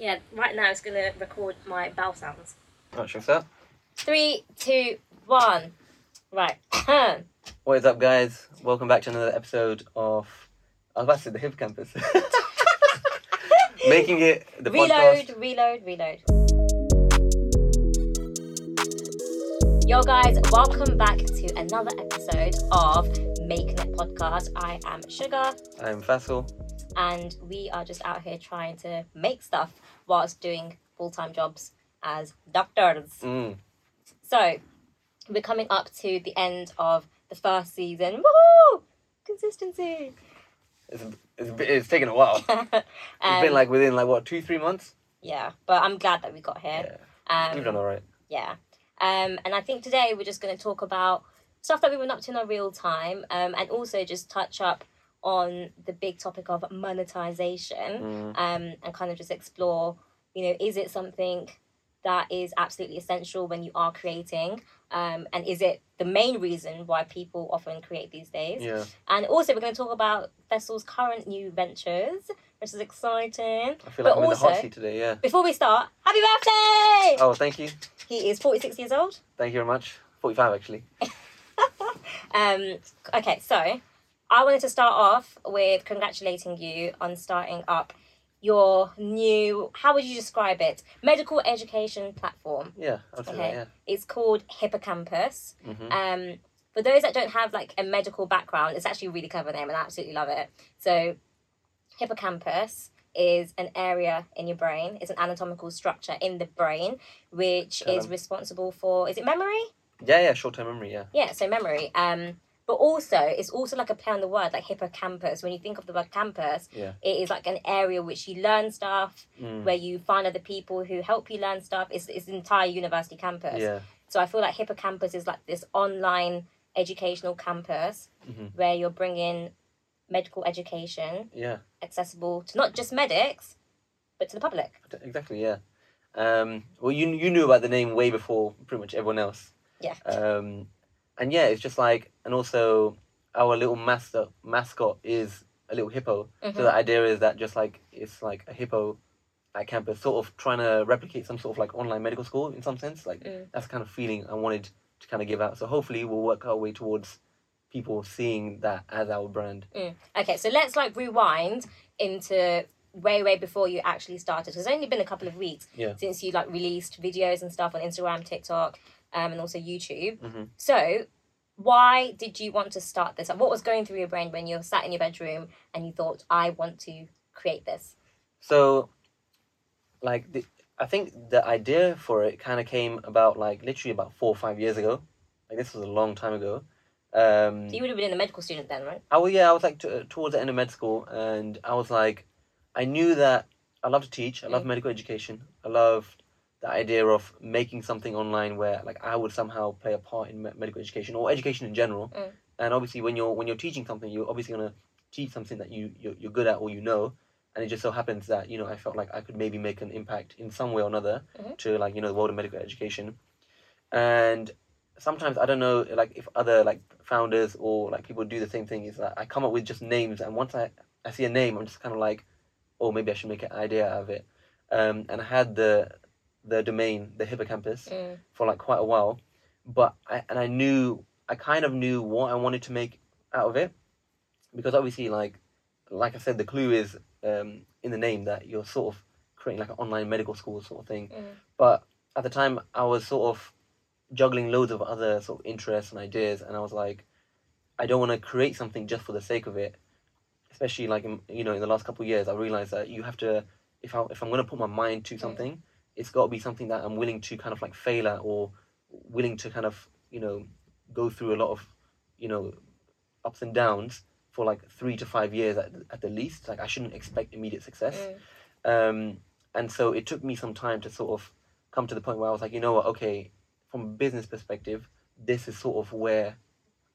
Yeah, right now it's gonna record my bowel sounds. Not sure we start? Three, two, one. Right. What is up, guys? Welcome back to another episode of. I was about to say the Hippocampus. Making it the reload, podcast. reload, reload. Yo, guys, welcome back to another episode of Making It Podcast. I am Suga, I'm Faisal. And we are just out here trying to make stuff whilst doing full time jobs as doctors. Mm. So, we're coming up to the end of the first season. Woohoo! Consistency. It's, it's, it's taken a while. It's Um, been like within like what two three months. yeah, but I'm glad that we got here. Yeah, Um, you've done all right. Yeah. Um, and I think today we're just going to talk about stuff that we've been up to in our real time um, and also just touch up on the big topic of monetization Mm. um, and kind of just explore, you know, is it something that is absolutely essential when you are creating? Um, and is it the main reason why people often create these days? Yeah, And also, we're going to talk about Faisal's current new ventures, which is exciting. I feel But like I'm in the hot seat today. Yeah. Before we start, happy birthday! Oh, thank you, He is 46 years old. thank you very much. Forty five actually. Um, okay, so I wanted to start off with congratulating you on starting up your new, how would you describe it? Medical education platform. Yeah, I'll Okay. that. It's called Hippocampus. Yeah. hmm Um, for those that don't have like a medical background, it's actually a really clever name and I absolutely love it. So, hippocampus is an area in your brain, it's an anatomical structure in the brain, which is Um, responsible for, is it memory? Yeah, yeah, short term memory. Yeah. Yeah, so memory. Um, but also it's also like a play on the word, like hippocampus. When you think of the word campus, Yeah. it is like an area which you learn stuff, Mm. where you find other people who help you learn stuff. It's it's an entire university campus. Yeah. So I feel like hippocampus is like this online educational campus Mhm. where you're bringing medical education Yeah. accessible to not just medics, but to the public. Exactly. Yeah. Um, well, you you knew about the name way before pretty much everyone else. Yeah. Um, and yeah, it's just like, and also our little mascot mascot is a little hippo. Mhm. So the idea is that just like it's like a hippo at campus, sort of trying to replicate some sort of like online medical school in some sense. Like Mm. that's the kind of feeling I wanted to kind of give out. So hopefully we'll work our way towards people seeing that as our brand. Okay, so let's like rewind into way way before you actually started. It's only been a couple of weeks Yeah. since you like released videos and stuff on Instagram, TikTok, um, and also YouTube. Mhm. So, why did you want to start this? What was going through your brain when you sat in your bedroom and you thought, "I want to create this"? So, like, the, I think the idea for it kind of came about like literally about four or five years ago. Like this was a long time ago. Um, So you would have been a medical student then, right? I was yeah, I was like t- towards the end of med school, and I was like, I knew that I love to teach. I love Mm. medical education. I loved the idea of making something online where like I would somehow play a part in me- medical education or education in general. Mm. And obviously, when you're when you're teaching something, you're obviously gonna teach something that you you're, you're good at or you know. And it just so happens that you know I felt like I could maybe make an impact in some way or another Mhm. to like you know the world of medical education. And sometimes I don't know like if other like founders or like people do the same thing is that I come up with just names and once I, I see a name I'm just kind of like oh maybe I should make an idea out of it um, and I had the the domain the hippocampus Mm. for like quite a while. But I and I knew I kind of knew what I wanted to make out of it. Because obviously like like I said the clue is um, in the name that you're sort of creating like an online medical school sort of thing. Mm. but at the time I was sort of juggling loads of other sort of interests and ideas. And I was like I don't want to create something just for the sake of it. Especially like in, you know in the last couple of years I realized that you have to if I if I'm going to put my mind to something it's got to be something that I'm willing to kind of like fail at or willing to kind of you know go through a lot of you know ups and downs for like 3 to 5 years at, at the least like I shouldn't expect immediate success Mm. um, and so it took me some time to sort of come to the point where I was like, you know what, okay, from a business perspective, this is sort of where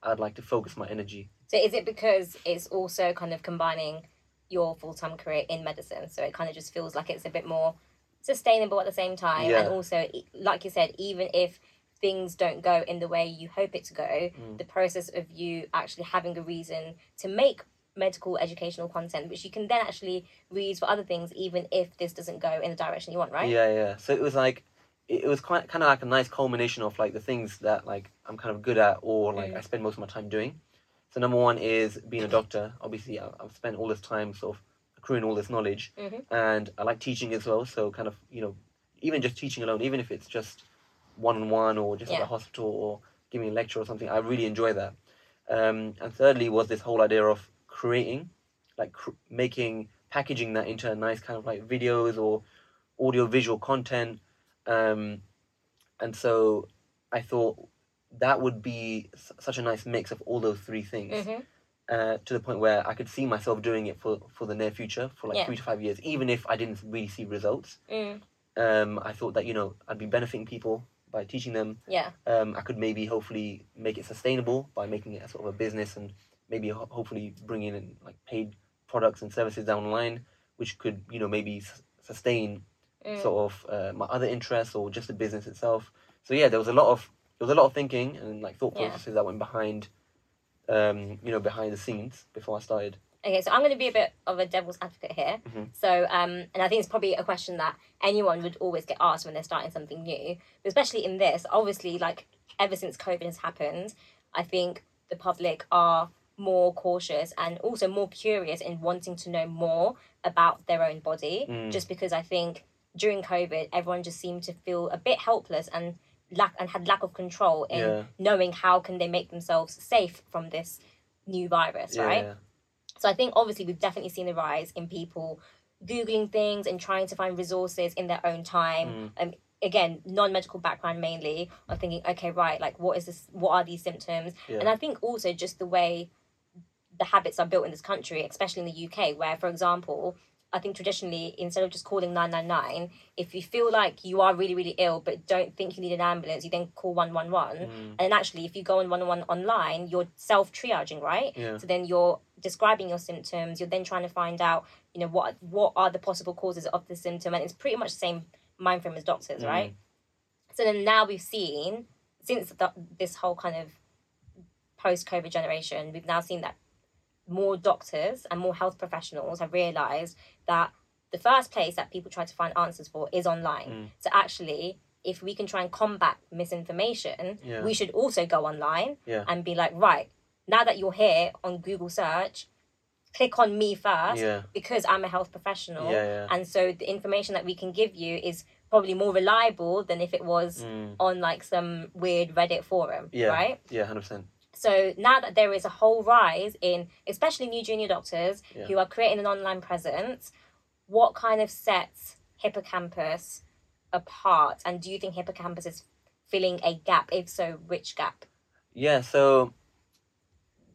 I'd like to focus my energy. So is it because it's also kind of combining your full time career in medicine? So it kind of just feels like it's a bit more sustainable at the same time, Yeah. and also, like you said, even if things don't go in the way you hope it to go, Mm. the process of you actually having a reason to make medical educational content, which you can then actually reuse for other things, even if this doesn't go in the direction you want, right? Yeah, yeah. So it was like it was quite kind of like a nice culmination of like the things that like I'm kind of good at or like Mm. I spend most of my time doing. So number one is being a doctor. Obviously, I've spent all this time sort of accruing all this knowledge, Mhm. and I like teaching as well. So kind of you know, even just teaching alone, even if it's just one on one or just at Yeah. the hospital or giving a lecture or something, I really enjoy that. Um, and thirdly was this whole idea of creating, like cr- making packaging that into a nice kind of like videos or audio visual content um, and so I thought that would be s- such a nice mix of all those three things hmm uh, to the point where I could see myself doing it for, for the near future for like Yeah. three to five years, even if I didn't really see results. Mm, Um, I thought that you know I'd be benefiting people by teaching them. yeah. Um, I could maybe hopefully make it sustainable by making it a sort of a business and maybe ho- hopefully bringing in like paid products and services down the line, which could you know maybe s- sustain Mm. sort of uh, my other interests or just the business itself. So yeah, there was a lot of there was a lot of thinking and like thought Yeah. processes that went behind, um, you know, behind the scenes before I started. Okay, so I'm going to be a bit of a devil's advocate here. Mhm. So, um, and I think it's probably a question that anyone would always get asked when they're starting something new, but especially in this. Obviously, like ever since COVID has happened, I think the public are more cautious and also more curious in wanting to know more about their own body. Mm. Just because I think during COVID, everyone just seemed to feel a bit helpless and lack and had lack of control in Yeah. knowing how can they make themselves safe from this new virus, right? So I think obviously we've definitely seen a rise in people googling things and trying to find resources in their own time. Um, again, non-medical background mainly. Of thinking, okay, right, like what is this? What are these symptoms? Yeah. And I think also just the way the habits are built in this country, especially in the UK, where, for example, I think traditionally, instead of just calling 999, if you feel like you are really, really ill but don't think you need an ambulance, you then call 111. Mm. And actually, if you go on 111 online, you're self triaging, right? Yeah. So then you're describing your symptoms. You're then trying to find out, you know, what what are the possible causes of the symptom, and it's pretty much the same mind frame as doctors, Mm. right? So then now we've seen since the, this whole kind of post COVID generation, we've now seen that more doctors and more health professionals have realized that the first place that people try to find answers for is online. Mm. So actually, if we can try and combat misinformation, Yeah. we should also go online Yeah. and be like, right, now that you're here on Google search, click on me first Yeah. because I'm a health professional. And so the information that we can give you is probably more reliable than if it was Mm. on like some weird Reddit forum, Yeah. right? Yeah, hundred percent. So now that there is a whole rise in, especially new junior doctors Yeah. who are creating an online presence, what kind of sets Hippocampus apart? And do you think Hippocampus is filling a gap? If so, which gap? Yeah, so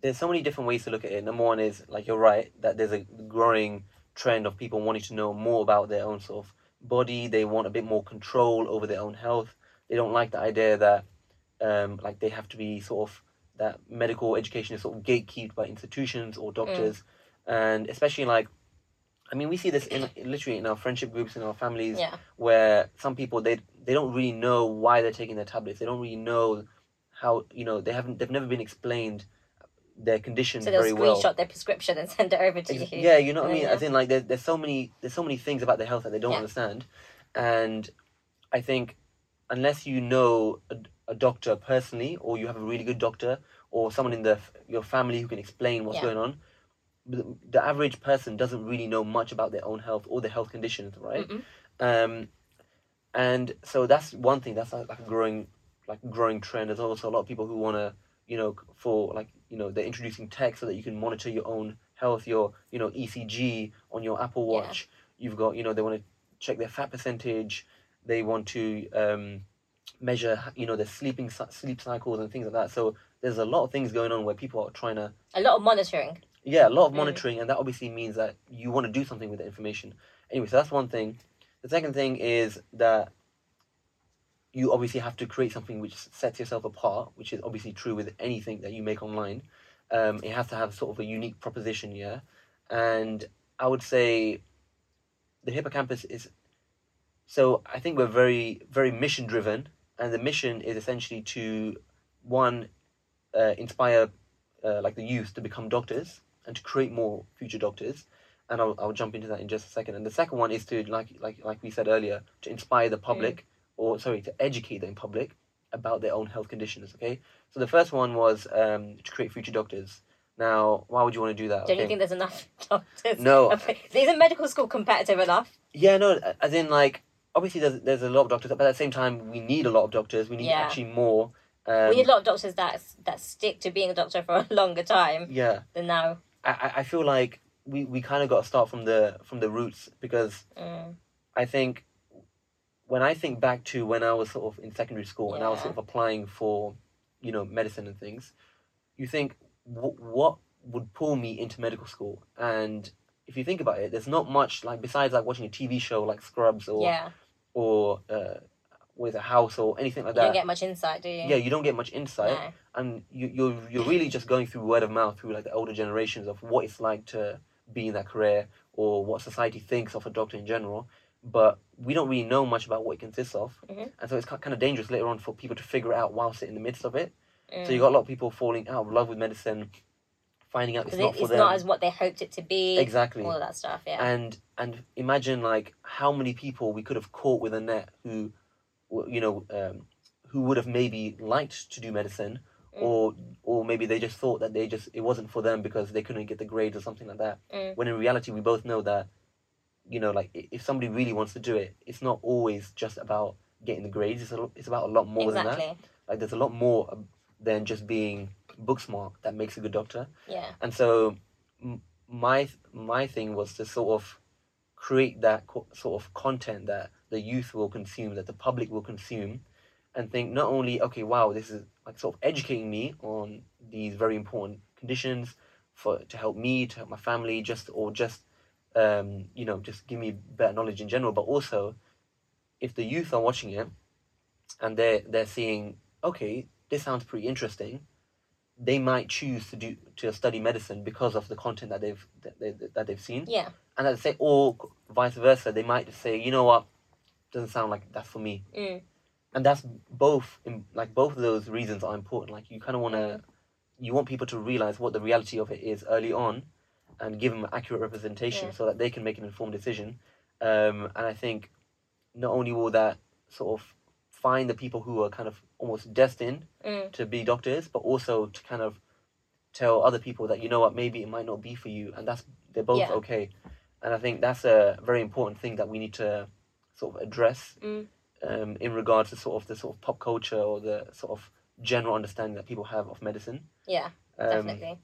there's so many different ways to look at it. Number one is like you're right that there's a growing trend of people wanting to know more about their own sort of body. They want a bit more control over their own health. They don't like the idea that um, like they have to be sort of that medical education is sort of gatekept by institutions or mm. doctors, and especially like. I mean, we see this in literally in our friendship groups in our families Yeah. where some people they they don't really know why they're taking their tablets. They don't really know how you know they haven't they've never been explained their condition So they'll very screenshot well. their prescription and send it over to you. Yeah, you know what I mean. Yeah. As in, like there's there's so many there's so many things about their health that they don't Yeah. understand, and I think unless you know a, doctor personally, or you have a really good doctor, or someone in the your family who can explain what's Yeah. going on, the, the average person doesn't really know much about their own health or their health conditions, right? Um, and so that's one thing. That's like a growing like growing trend. There's also a lot of people who want to you know for like you know they're introducing tech so that you can monitor your own health, your you know ECG on your Apple Yeah. Watch. You've got you know they want to check their fat percentage. They want to um, measure you know the sleeping sleep cycles and things like that. So there's a lot of things going on where people are trying to A lot of monitoring. yeah, a lot of Mm. monitoring, and that obviously means that you want to do something with the information. Anyway, so that's one thing. The second thing is that you obviously have to create something which sets yourself apart, which is obviously true with anything that you make online. Um, it has to have sort of a unique proposition, yeah. And I would say the hippocampus is. So I think we're very, very mission driven, and the mission is essentially to one, uh, inspire uh, like the youth to become doctors and to create more future doctors. And I'll, I'll jump into that in just a second. And the second one is to like like like we said earlier, to inspire the public, or sorry, to educate the public about their own health conditions. Okay. So the first one was um, to create future doctors. Now, why would you want to do that? Don't okay. you think there's enough doctors? No. Isn't medical school competitive enough? Yeah, no, as in like obviously there's there's a lot of doctors, but at the same time we need a lot of doctors. We need Yeah. actually more. Um, we need a lot of doctors that that stick to being a doctor for a longer time Yeah, than now. I I- feel like we, we kind of got to start from the from the roots because Mm. I think when I think back to when I was sort of in secondary school and I was sort of applying for, you know, medicine and things, you think what would pull me into medical school? And if you think about it, there's not much like besides like watching a TV show like Scrubs or Yeah, or uh, with a house or anything like that. you don't get much insight, do you? yeah, you don't get much insight, No. and you, you're you're really just going through word of mouth through like the older generations of what it's like to be in that career or what society thinks of a doctor in general. But we don't really know much about what it consists of, Mhm. and so it's kind of dangerous later on for people to figure out whilst in the midst of it. Mm. So you got a lot of people falling out of love with medicine, finding out it's not for it's them. not as what they hoped it to be. exactly. All of that stuff. Yeah. and and imagine like how many people we could have caught with a net who you know um, who would have maybe liked to do medicine Mm. or or maybe they just thought that they just it wasn't for them because they couldn't get the grades or something like that Mm. when in reality we both know that you know like if somebody really wants to do it it's not always just about getting the grades it's, a, it's about a lot more than that exactly. like there's a lot more um, than just being book smart that makes a good doctor Yeah. and so m- my my thing was to sort of create that co- sort of content that the youth will consume that the public will consume and think not only okay wow this is like sort of educating me on these very important conditions for to help me to help my family just or just um you know just give me better knowledge in general but also if the youth are watching it and they're they're seeing okay this sounds pretty interesting they might choose to do to study medicine because of the content that they've that, they, that they've seen Yeah. and at the same or vice versa they might just say you know what doesn't sound like that's for me Mm. and that's both in, like both of those reasons are important like you kind of want to Mm. you want people to realize what the reality of it is early on and give them accurate representation Yeah. so that they can make an informed decision um, and i think not only will that sort of find the people who are kind of almost destined Mm. to be doctors, but also to kind of tell other people that you know what maybe it might not be for you, and that's they're both Yeah. okay. And I think that's a very important thing that we need to sort of address Mm. um, in regards to sort of the sort of pop culture or the sort of general understanding that people have of medicine. Yeah. Um, Definitely.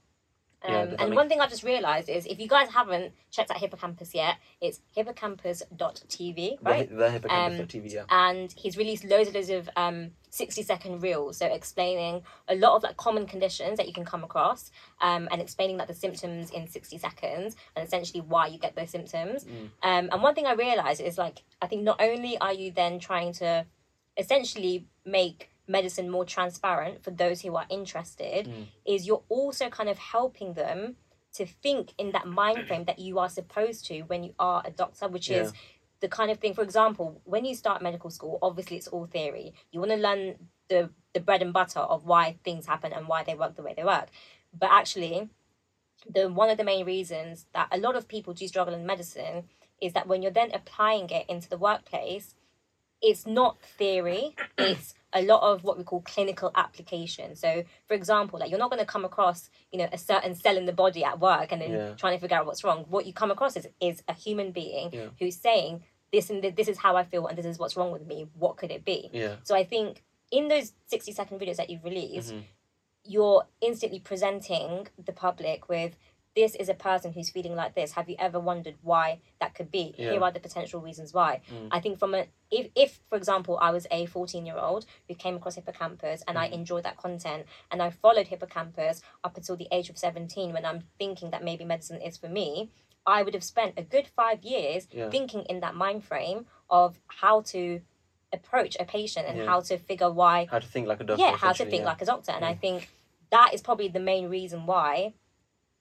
Um, yeah, does and one thing I've just realised is if you guys haven't checked out Hippocampus yet, it's hippocampus.tv, right? The, the hippocampus Um, yeah. and he's released loads and loads of um, 60 second reels so explaining a lot of like common conditions that you can come across um, and explaining like the symptoms in 60 seconds and essentially why you get those symptoms Mm. um, and one thing i realized is like i think not only are you then trying to essentially make medicine more transparent for those who are interested Mm. is you're also kind of helping them to think in that mind frame that you are supposed to when you are a doctor which is the kind of thing for example when you start medical school obviously it's all theory. You want to learn the the bread and butter of why things happen and why they work the way they work. But actually the one of the main reasons that a lot of people do struggle in medicine is that when you're then applying it into the workplace it's not theory it's a lot of what we call clinical application so for example like you're not going to come across you know a certain cell in the body at work and then Yeah. trying to figure out what's wrong what you come across is is a human being Yeah. who's saying this and this is how i feel and this is what's wrong with me what could it be Yeah. so i think in those 60 second videos that you've released Mhm. you're instantly presenting the public with this is a person who's feeling like this have you ever wondered why that could be Yeah. here are the potential reasons why Mm. i think from a if, if for example i was a 14 year old who came across hippocampus and Mm. i enjoyed that content and i followed hippocampus up until the age of 17 when i'm thinking that maybe medicine is for me i would have spent a good five years Yeah. thinking in that mind frame of how to approach a patient and Yeah. how to figure why How to think like a doctor. yeah how to think like a doctor and i think that is probably the main reason why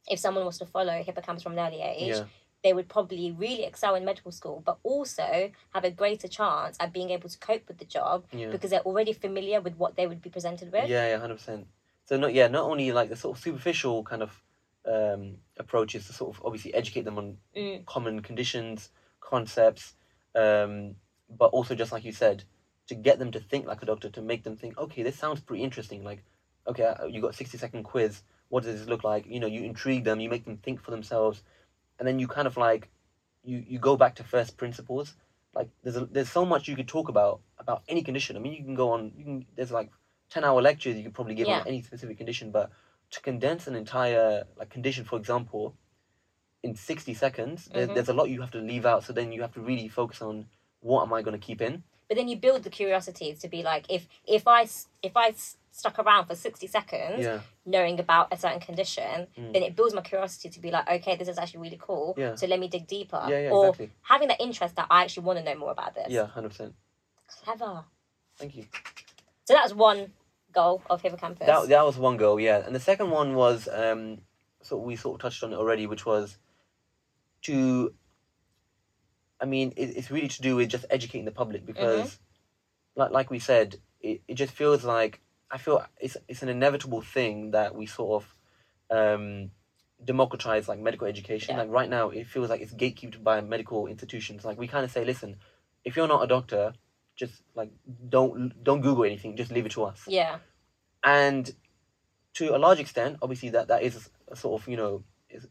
if someone was to follow hippocampus from an early age Yeah. they would probably really excel in medical school but also have a greater chance at being able to cope with the job Yeah. because they're already familiar with what they would be presented with Yeah, yeah, hundred percent. So not yeah, not only like the sort of superficial kind of um, approach is to sort of obviously educate them on Mm. common conditions, concepts, um, but also just like you said, to get them to think like a doctor, to make them think, okay, this sounds pretty interesting. Like, okay, uh, you got sixty second quiz. What does this look like? You know, you intrigue them, you make them think for themselves, and then you kind of like, you you go back to first principles. Like, there's a, there's so much you could talk about about any condition. I mean, you can go on. You can there's like ten hour lectures you could probably give Yeah. on any specific condition, but to condense an entire like condition, for example, in sixty seconds, there's, Mhm. there's a lot you have to leave out. So then you have to really focus on what am I going to keep in. But then you build the curiosity to be like, if if I if I stuck around for sixty seconds, Yeah, knowing about a certain condition, Mm. then it builds my curiosity to be like, okay, this is actually really cool. Yeah. So let me dig deeper. yeah, yeah, or exactly. having that interest that I actually want to know more about this. Yeah, hundred percent. Clever. Thank you. So that was one goal of Hippocampus. That that was one goal, yeah. And the second one was um so we sort of touched on it already, which was to I mean, it, it's really to do with just educating the public because like like we said, it, it just feels like I feel it's it's an inevitable thing that we sort of um democratize like medical education. Yeah. Like right now it feels like it's gatekept by medical institutions. Like we kind of say, listen, if you're not a doctor, just like don't don't Google anything, just leave it to us yeah. and to a large extent obviously that that is a sort of you know is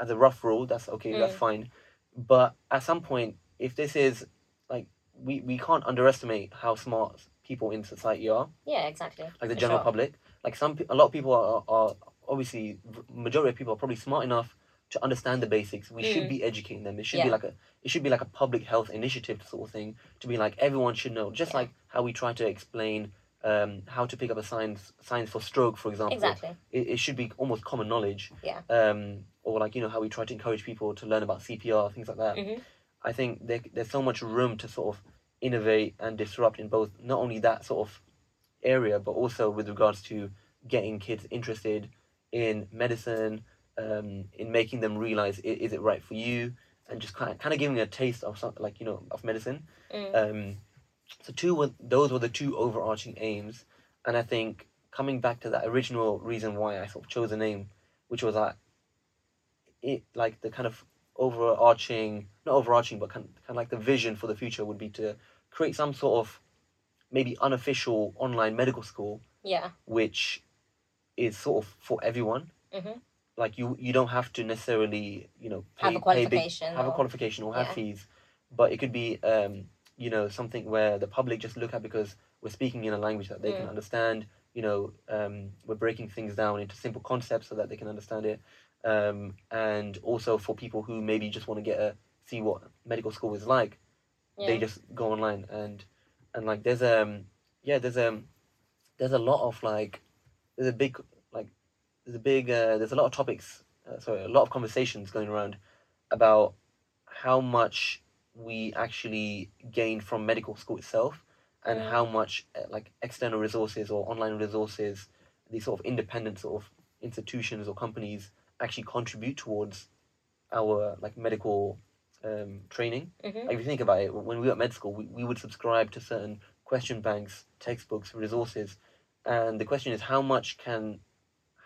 as a rough rule that's okay that's Mm. fine but at some point if this is like we we can't underestimate how smart people in society are Yeah, exactly. like the For general sure. public like some a lot of people are, are obviously majority of people are probably smart enough to understand the basics we should Mm. be educating them it should Yeah. be like a it should be like a public health initiative sort of thing to be like everyone should know just Yeah. like how we try to explain um, how to pick up a science science for stroke for example Exactly. it, it should be almost common knowledge Yeah. um, or like you know how we try to encourage people to learn about cpr things like that hmm I think there, there's so much room to sort of innovate and disrupt in both not only that sort of area, but also with regards to getting kids interested in medicine, um, in making them realize is it right for you, and just kind of, kind of giving a taste of something like you know of medicine. Mm. Um, so two were those were the two overarching aims, and I think coming back to that original reason why I sort of chose a name, which was that it like the kind of overarching not overarching but kind, kind of like the vision for the future would be to create some sort of maybe unofficial online medical school Yeah. which is sort of for everyone hmm like you you don't have to necessarily you know Have a pay big, qualification have a or- qualification or have yeah. fees but it could be um you know something where the public just look at because we're speaking in a language that they can Mm. understand you know um we're breaking things down into simple concepts so that they can understand it um and also for people who maybe just want to get a see what medical school is like Yeah. they just go online and and like there's um yeah there's um there's a lot of like there's a big like there's a big uh, there's a lot of topics uh, sorry a lot of conversations going around about how much we actually gain from medical school itself and Mm. how much uh, like external resources or online resources these sort of independent sort of institutions or companies actually contribute towards our like medical um, training hmm like if you think about it, when we were at med school, we, we would subscribe to certain question banks, textbooks, resources, and the question is how much can,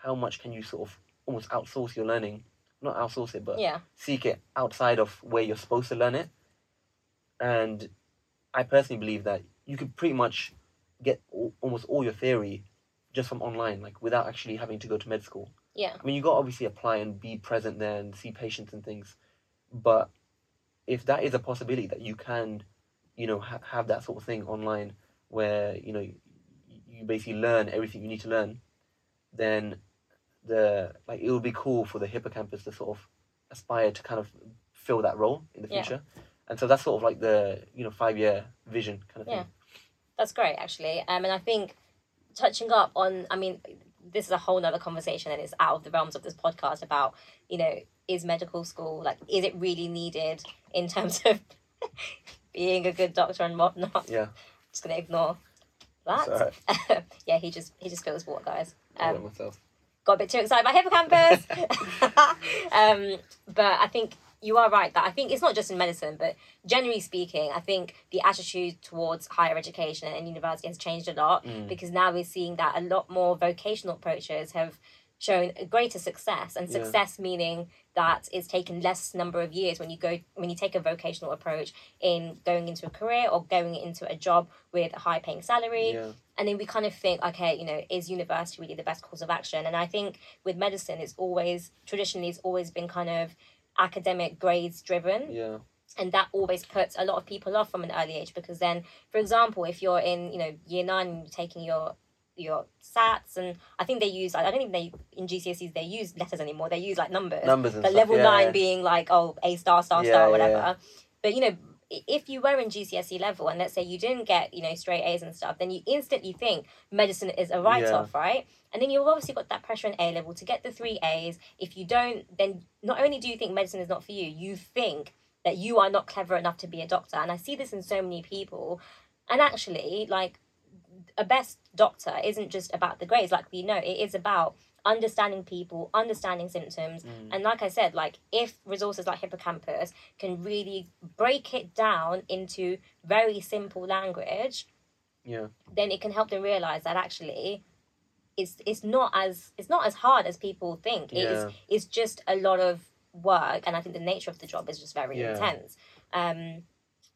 how much can you sort of almost outsource your learning, not outsource it, but Yeah. seek it outside of where you're supposed to learn it. And I personally believe that you could pretty much get al- almost all your theory just from online, like without actually having to go to med school. Yeah. I mean, you got to obviously apply and be present there and see patients and things, but if that is a possibility that you can, you know, ha- have that sort of thing online where you know you, you basically learn everything you need to learn, then the like it would be cool for the hippocampus to sort of aspire to kind of fill that role in the Yeah. future, and so that's sort of like the you know five year vision kind of thing. Yeah. thing. That's great, actually. Um, and I think touching up on, I mean, this is a whole nother conversation and it's out of the realms of this podcast about, you know, is medical school, like, is it really needed in terms of being a good doctor and whatnot? Yeah, Just gonna ignore that. It's alright. yeah, he just he just spills water, guys. Um, got a bit too excited about hippocampus. um, but I think you are right that I think it's not just in medicine, but generally speaking, I think the attitude towards higher education and university has changed a lot Mm. because now we're seeing that a lot more vocational approaches have shown a greater success and Yeah. success meaning that it's taken less number of years when you go when you take a vocational approach in going into a career or going into a job with a high paying salary Yeah. and then we kind of think okay you know is university really the best course of action and i think with medicine it's always traditionally it's always been kind of academic grades driven Yeah. and that always puts a lot of people off from an early age because then for example if you're in you know year nine and you're taking your your sats and i think they use i don't think they in gcse's they use letters anymore they use like numbers Numbers but stuff. level yeah, nine yeah. being like oh a star star Yeah, star whatever but you know if you were in GCSE level and let's say you didn't get you know straight A's and stuff, then you instantly think medicine is a write off, right? And then you've obviously got that pressure in A level to get the three A's. If you don't, then not only do you think medicine is not for you, you think that you are not clever enough to be a doctor. And I see this in so many people. And actually, like a best doctor isn't just about the grades, like we know, it is about understanding people, understanding symptoms. Mm. And like I said, like if resources like Hippocampus can really break it down into very simple language, Yeah. then it can help them realize that actually it's it's not as it's not as hard as people think. It is Yeah. it's just a lot of work and I think the nature of the job is just very Yeah. intense. Um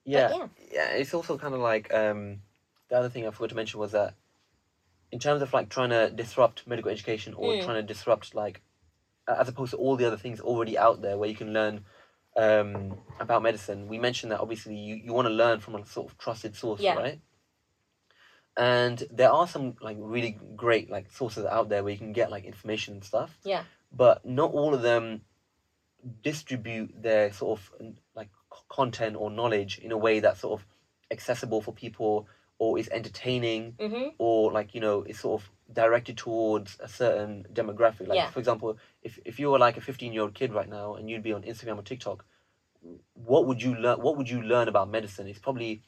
Yeah. yeah. yeah it's also kind of like um the other thing i forgot to mention was that in terms of like trying to disrupt medical education or Mm. trying to disrupt like as opposed to all the other things already out there where you can learn um about medicine we mentioned that obviously you, you want to learn from a sort of trusted source Yeah. right and there are some like really great like sources out there where you can get like information and stuff Yeah. but not all of them distribute their sort of like content or knowledge in a way that's sort of accessible for people or is entertaining Mhm. or like you know is sort of directed towards a certain demographic like Yeah. for example if, if you were like a 15 year old kid right now and you'd be on instagram or tiktok what would you learn what would you learn about medicine it's probably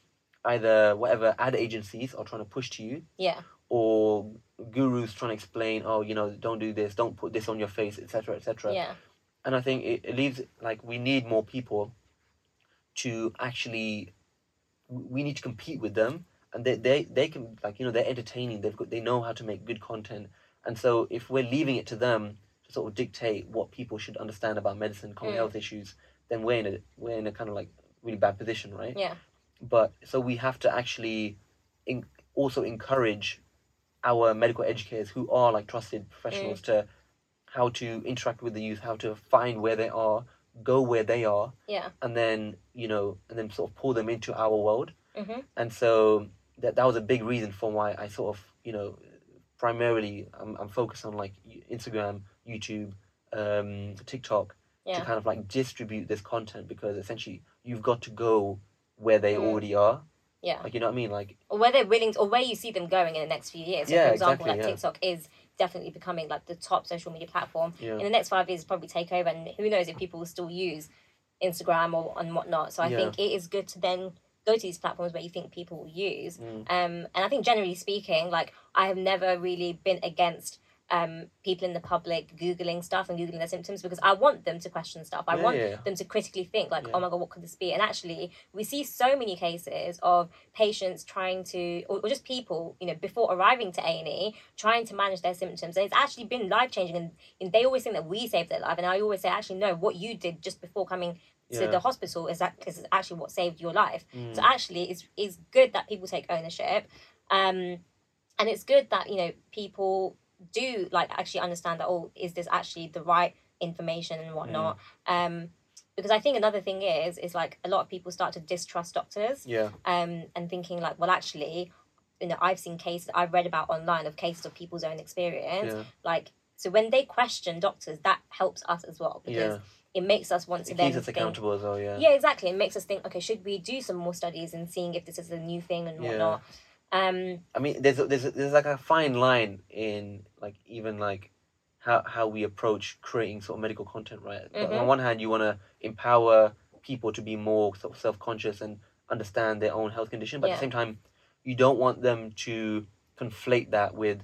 either whatever ad agencies are trying to push to you Yeah. or gurus trying to explain oh you know don't do this don't put this on your face etc etc Yeah. and I think it, it leaves like we need more people to actually we need to compete with them and they, they they can like you know they're entertaining they've got they know how to make good content and so if we're leaving it to them to sort of dictate what people should understand about medicine common Mm. health issues then we're in a we're in a kind of like really bad position right Yeah. but so we have to actually in, also encourage our medical educators who are like trusted professionals Mm. to how to interact with the youth how to find where they are go where they are Yeah. and then you know and then sort of pull them into our world Mhm. and so that that was a big reason for why I sort of you know primarily I'm, I'm focused on like Instagram YouTube um TikTok Yeah. to kind of like distribute this content because essentially you've got to go where they Mm. already are Yeah. like you know what I mean like or where they're willing to, or where you see them going in the next few years. So Yeah, for example, exactly, like yeah. TikTok is definitely becoming like the top social media platform. yeah In the next five years, probably take over, and who knows if people will still use Instagram or and whatnot. So I Yeah. think it is good to then go to these platforms where you think people will use. Mm. Um, and I think generally speaking, like I have never really been against um people in the public googling stuff and googling their symptoms because I want them to question stuff. I Yeah, want yeah, them to critically think like, Yeah. oh my god, what could this be? And actually, we see so many cases of patients trying to, or, or just people, you know, before arriving to A and E, trying to manage their symptoms, and it's actually been life changing. And, and they always think that we saved their life, and I always say, actually, no, what you did just before coming to Yeah. the hospital is that because it's actually what saved your life. Mm. So actually, it's it's good that people take ownership, um, and it's good that you know people do like actually understand that. Oh, is this actually the right information and whatnot? Um, because I think another thing is is like a lot of people start to distrust doctors, yeah um, and thinking like, well, actually, you know, I've seen cases I've read about online of cases of people's own experience, yeah like. So when they question doctors, that helps us as well because yeah it makes us want to it then keeps us think, accountable as well yeah yeah, exactly. It makes us think, okay, should we do some more studies and seeing if this is a new thing and Yeah. whatnot? Um, I mean, there's a- there's a- there's like a fine line in like even like how how we approach creating sort of medical content, right? Mhm. on one hand, you want to empower people to be more sort of self conscious and understand their own health condition, but at the same time, you don't want them to conflate that with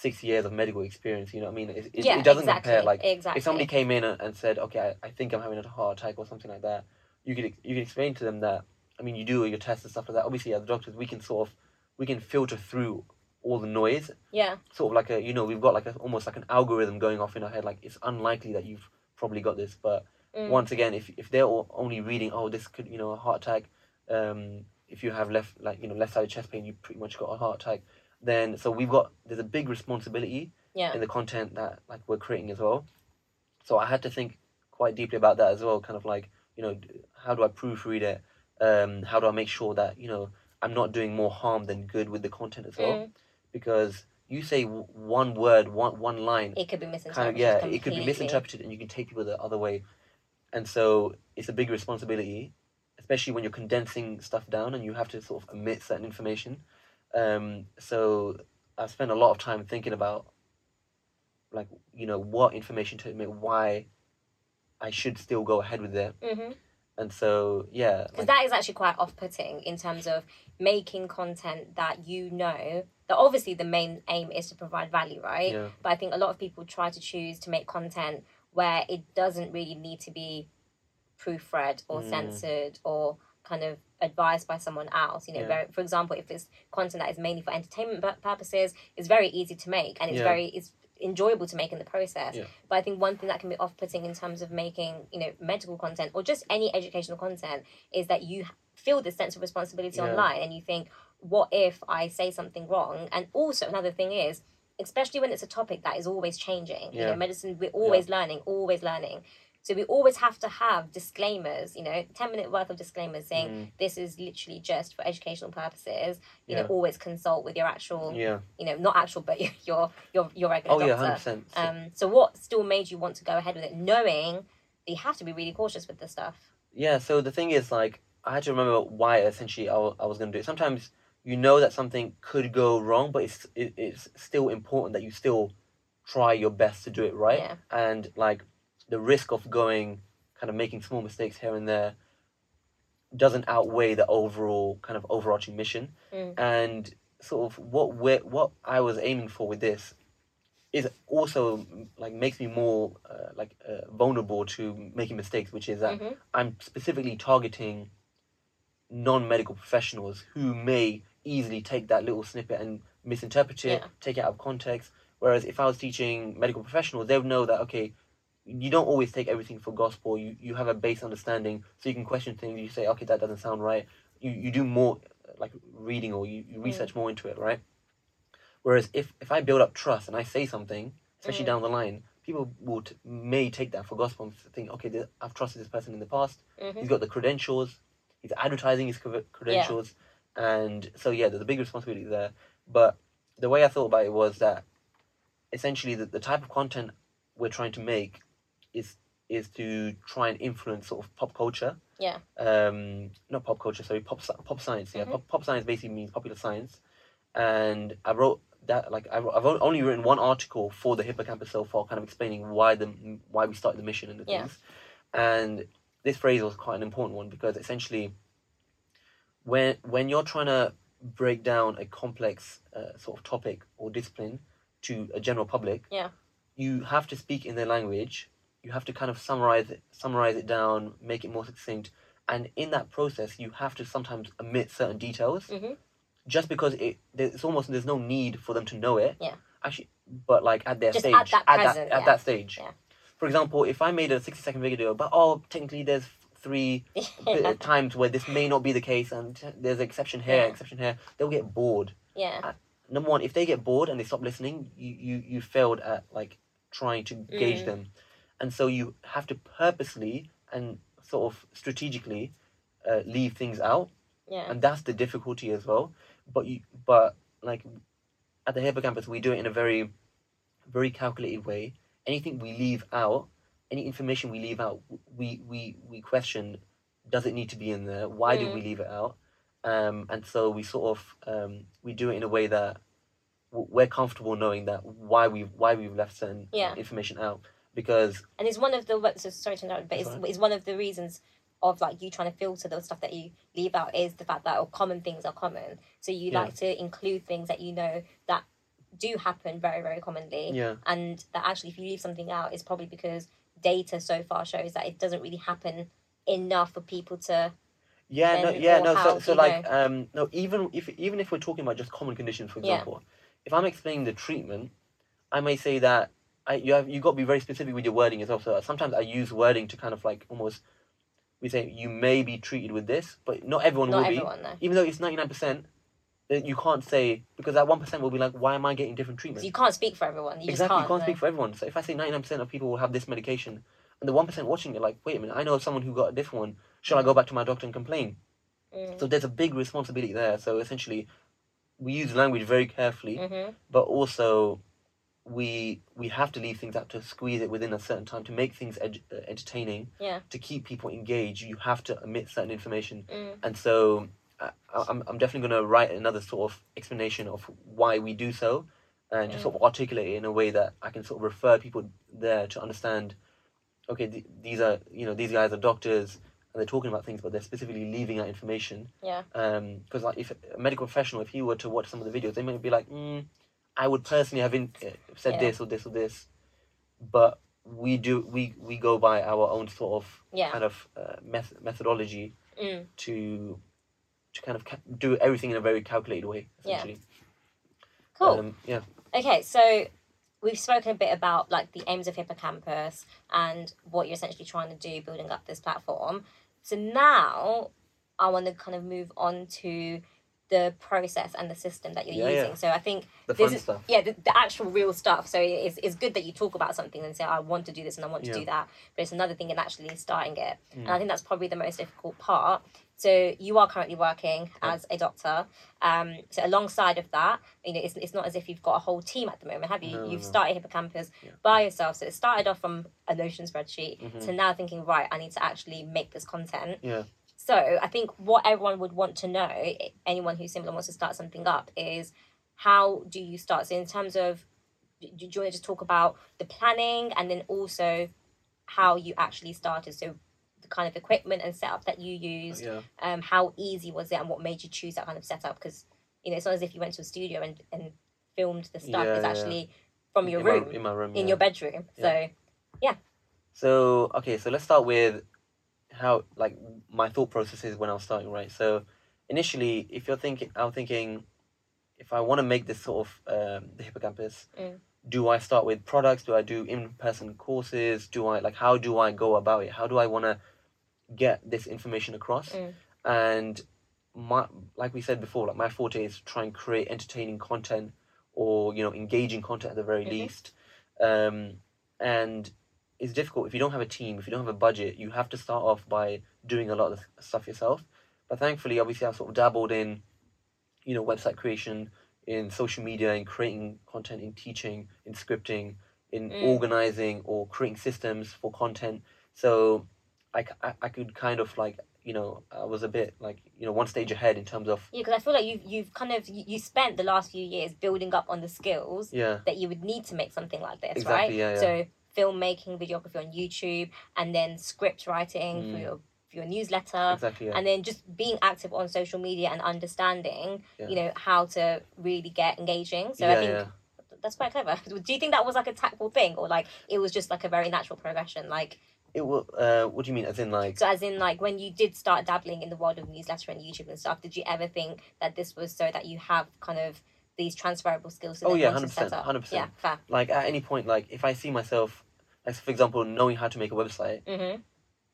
six years of medical experience. You know what I mean? It, it, yeah, it doesn't exactly, compare. Like exactly. if somebody came in and and said, "Okay, I, I think I'm having a heart attack" or something like that, you could you could explain to them that. I mean, you do your tests and stuff like that. Obviously, as doctors, we can sort of we can filter through all the noise Yeah. sort of like a you know we've got like a almost like an algorithm going off in our head like it's unlikely that you've probably got this but Mm. once again if if they're all only reading oh this could you know a heart attack um if you have left like you know left sided chest pain you pretty much got a heart attack then so we've got there's a big responsibility Yeah. in the content that like we're creating as well so i had to think quite deeply about that as well kind of like you know how do i proofread it um how do i make sure that you know i'm not doing more harm than good with the content as well Mm. because you say w- one word one one line It could be misinterpreted. kind of yeah it could be misinterpreted and you can take people the other way and so it's a big responsibility especially when you're condensing stuff down and you have to sort of omit certain information um so i spent a lot of time thinking about like you know what information to omit why i should still go ahead with it Mhm. and so yeah because like- that is actually quite off-putting in terms of making content that you know that obviously the main aim is to provide value right yeah but i think a lot of people try to choose to make content where it doesn't really need to be proofread or Mm. censored or kind of advised by someone else you know Yeah. very, for example if it's content that is mainly for entertainment purposes it's very easy to make and it's Yeah. very it's enjoyable to make in the process Yeah. but i think one thing that can be off-putting in terms of making you know medical content or just any educational content is that you feel this sense of responsibility Yeah. online and you think what if i say something wrong and also another thing is especially when it's a topic that is always changing you Yeah. know medicine we're always learning always learning so we always have to have disclaimers you know 10 minute worth of disclaimers saying Mm. this is literally just for educational purposes you Yeah. know always consult with your actual yeah you know not actual but your your your regular oh yeah doctor 100% um so what still made you want to go ahead with it knowing that you have to be really cautious with this stuff Yeah, so the thing is, like, I had to remember why essentially I, I was going to do it. Sometimes you know that something could go wrong, but it's it, it's still important that you still try your best to do it right. Yeah. And like the risk of going kind of making small mistakes here and there doesn't outweigh the overall kind of overarching mission. Mm. And sort of what we what I was aiming for with this is also mm, like makes me more uh, like uh, vulnerable to making mistakes, which is that Mhm. I'm specifically targeting non-medical professionals who may easily take that little snippet and misinterpret it, Yeah. take it out of context. Whereas if I was teaching medical professionals, they would know that okay, you don't always take everything for gospel. You you have a base understanding, so you can question things. You say, okay, that doesn't sound right. You you do more like reading or you, you research more into it, right? Whereas if if I build up trust and I say something, especially Mm. down the line, people would may take that for gospel and think, okay, th- I've trusted this person in the past. Mhm. He's got the credentials. He's advertising his cre- credentials, and so yeah, there's a big responsibility there. But the way I thought about it was that essentially the, the type of content we're trying to make is is to try and influence sort of pop culture. Yeah. Um, not pop culture, sorry, pop pop science. Yeah, Mhm. pop, pop science basically means popular science, and I wrote that like I I've only written one article for the hippocampus so far, kind of explaining why the why we started the mission and the Yeah. things, and this phrase was quite an important one because essentially when when you're trying to break down a complex uh, sort of topic or discipline to a general public Yeah. you have to speak in their language you have to kind of summarize it summarize it down make it more succinct and in that process you have to sometimes omit certain details Mhm. just because it there's almost there's no need for them to know it Yeah. actually but like at their Just stage at that at present, that, at that stage Yeah. for example if i made a 60 second video but oh technically there's three of times where this may not be the case and there's an exception here Yeah. exception here they'll get bored yeah number one if they get bored and they stop listening you you, you failed at like trying to gauge Mm. them and so you have to purposely and sort of strategically uh, leave things out. Yeah. And that's the difficulty as well. But you but like at the hippocampus we do it in a very very calculated way. Anything we leave out any information we leave out we we we question does it need to be in there? Why did Mm. we leave it out? Um and so we sort of um we do it in a way that we're comfortable knowing that why we why we've left certain Yeah. information out because and it's one of the so sorry to interrupt, but it's, it's one of the reasons of like you trying to filter the stuff that you leave out is the fact that oh, common things are common. So you Yeah. like to include things that you know that do happen very very commonly, yeah and that actually if you leave something out, it's probably because data so far shows that it doesn't really happen enough for people to. Yeah, no, yeah, no. So, so like, um, no. Even if even if we're talking about just common conditions, for Yeah. example, if I'm explaining the treatment, I may say that I you have you got to be very specific with your wording as well. So sometimes I use wording to kind of like almost we say you may be treated with this, but not everyone Not will everyone though. be. Even though it's ninety nine percent, you can't say because that one percent will be like, why am I getting different treatment? You can't speak for everyone. You exactly, can't. you can't no. speak for everyone. So if I say ninety nine percent of people will have this medication, and the one percent watching it, like, wait a minute, I know someone who got a different one. Shall I go back to my doctor and complain? Mm. So there's a big responsibility there. So essentially, we use language very carefully, Mm-hmm. but also we we have to leave things out to squeeze it within a certain time to make things ed- uh, entertaining. Yeah. To keep people engaged, you have to omit certain information, Mm. and so I, I'm I'm definitely going to write another sort of explanation of why we do so, and just Mm. sort of articulate it in a way that I can sort of refer people there to understand. Okay, th- these are you know these guys are doctors and they're talking about things, but they're specifically leaving out information. Yeah. Um, because like if a medical professional, if he were to watch some of the videos, they might be like, mm, I would personally have in, uh, said Yeah. this or this or this, but we do we we go by our own sort of Yeah. kind of uh, meth- methodology Mm. to to kind of ca- do everything in a very calculated way. Yeah. Cool. Um, yeah. Okay, so we've spoken a bit about like the aims of Hippocampus and what you're essentially trying to do building up this platform. So now I want to kind of move on to the process and the system that you're Yeah, yeah. using. So I think The this fun is stuff. yeah the, the actual real stuff. So it's, it's good that you talk about something and say I want to do this and I want to do that. But it's another thing in actually starting it, and Mm. I think that's probably the most difficult part. So you are currently working as a doctor. Um, so alongside of that, you know, it's, it's not as if you've got a whole team at the moment, have you? No, you've no. started Hippocampus Yeah. by yourself. So it started off from a Notion spreadsheet Mhm. to now thinking, right, I need to actually make this content. Yeah. So I think what everyone would want to know, anyone who similar wants to start something up, is how do you start? So in terms of, do, you want to just talk about the planning and then also how you actually started? So the kind of equipment and setup that you used, Yeah. um, how easy was it and what made you choose that kind of setup? Because, you know, it's not as if you went to a studio and, and filmed the stuff. Yeah, it's yeah. actually from your in room, My, in my room. in your bedroom. So yeah. So okay, so let's start with how like my thought process is when I was starting, right? So initially, if you're thinking, I'm thinking, if I want to make this sort of um, the hippocampus, Mm. do I start with products? Do I do in-person courses? Do I like how do I go about it? How do I want to get this information across? Mm. And my like we said before, like my forte is try and create entertaining content or you know engaging content at the very Mhm. least. Um, and it's difficult if you don't have a team, if you don't have a budget, you have to start off by doing a lot of stuff yourself. But thankfully, obviously, I've sort of dabbled in, you know, website creation, in social media, in creating content, in teaching, in scripting, in Mm. organizing or creating systems for content. So I I could kind of like, you know, I was a bit like, you know, one stage ahead in terms of, yeah, because I feel like you've, you've kind of, you, you spent the last few years building up on the skills yeah, that you would need to make something like this, Exactly, right? yeah, yeah. So filmmaking, videography on YouTube, and then script writing for Mm. your for your newsletter, exactly, yeah. and then just being active on social media and understanding, Yeah. you know, how to really get engaging. So yeah, I think that's quite clever. Do you think that was like a tactful thing, or like it was just like a very natural progression? Like It will, uh, what do you mean? As in like, so, as in like when you did start dabbling in the world of newsletter and YouTube and stuff, did you ever think that this was so that you have kind of these transferable skills? To Oh, yeah, set 100%, up? 100%. Yeah, fair. like at any point, like if I see myself, like for example, knowing how to make a website, Mm-hmm.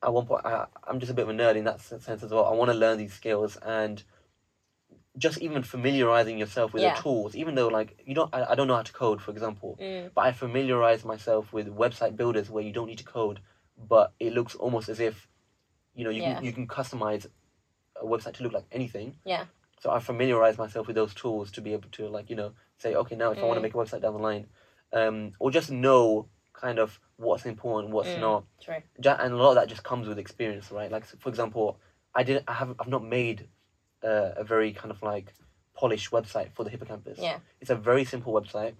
at one point I, i'm just a bit of a nerd in that sense as well i want to learn these skills and just even familiarizing yourself with Yeah. the tools even though like you don't I, I don't know how to code for example Mm. but i familiarize myself with website builders where you don't need to code but it looks almost as if you know you Yeah. can you can customize a website to look like anything Yeah. So i familiarize myself with those tools to be able to like you know say okay now if i want to Mm. make a website down the line um or just know kind of what's important what's Mm. not True. And a lot of that just comes with experience, right? Like for example, I didn't, I haven't, I've not made uh, a very kind of like polished website for the hippocampus. Yeah. It's a very simple website.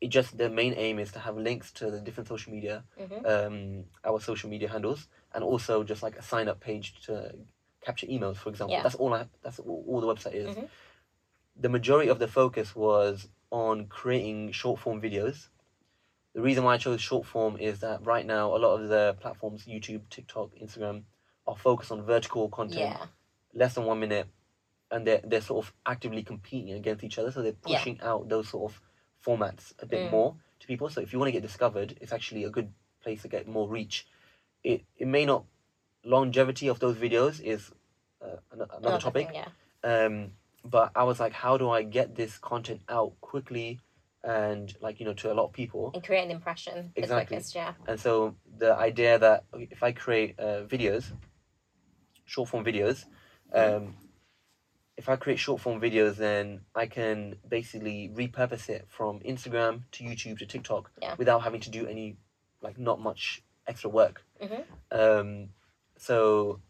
It just the main aim is to have links to the different social media, Mm-hmm. um, our social media handles, and also just like a sign up page to capture emails, for example. Yeah. That's all. I, that's all, all the website is. Mhm. The majority of the focus was on creating short form videos. The reason why I chose short form is that right now a lot of the platforms, YouTube, TikTok, Instagram, are focused on vertical content, Yeah. less than one minute, and they're they're sort of actively competing against each other. So they're Yeah. pushing out those sort of formats a bit Mm. more to people. So if you want to get discovered, it's actually a good place to get more reach. It it may not longevity of those videos is uh, another, Another topic. thing, yeah. Um, but I was like, how do I get this content out quickly and like you know to a lot of people? And create an impression. Exactly. quickest, yeah. And so the idea that if I create uh, videos, short form videos, Mm-hmm. um, if I create short form videos, then I can basically repurpose it from Instagram to YouTube to TikTok Yeah. without having to do any, like, not much extra work. Mhm. Um, so,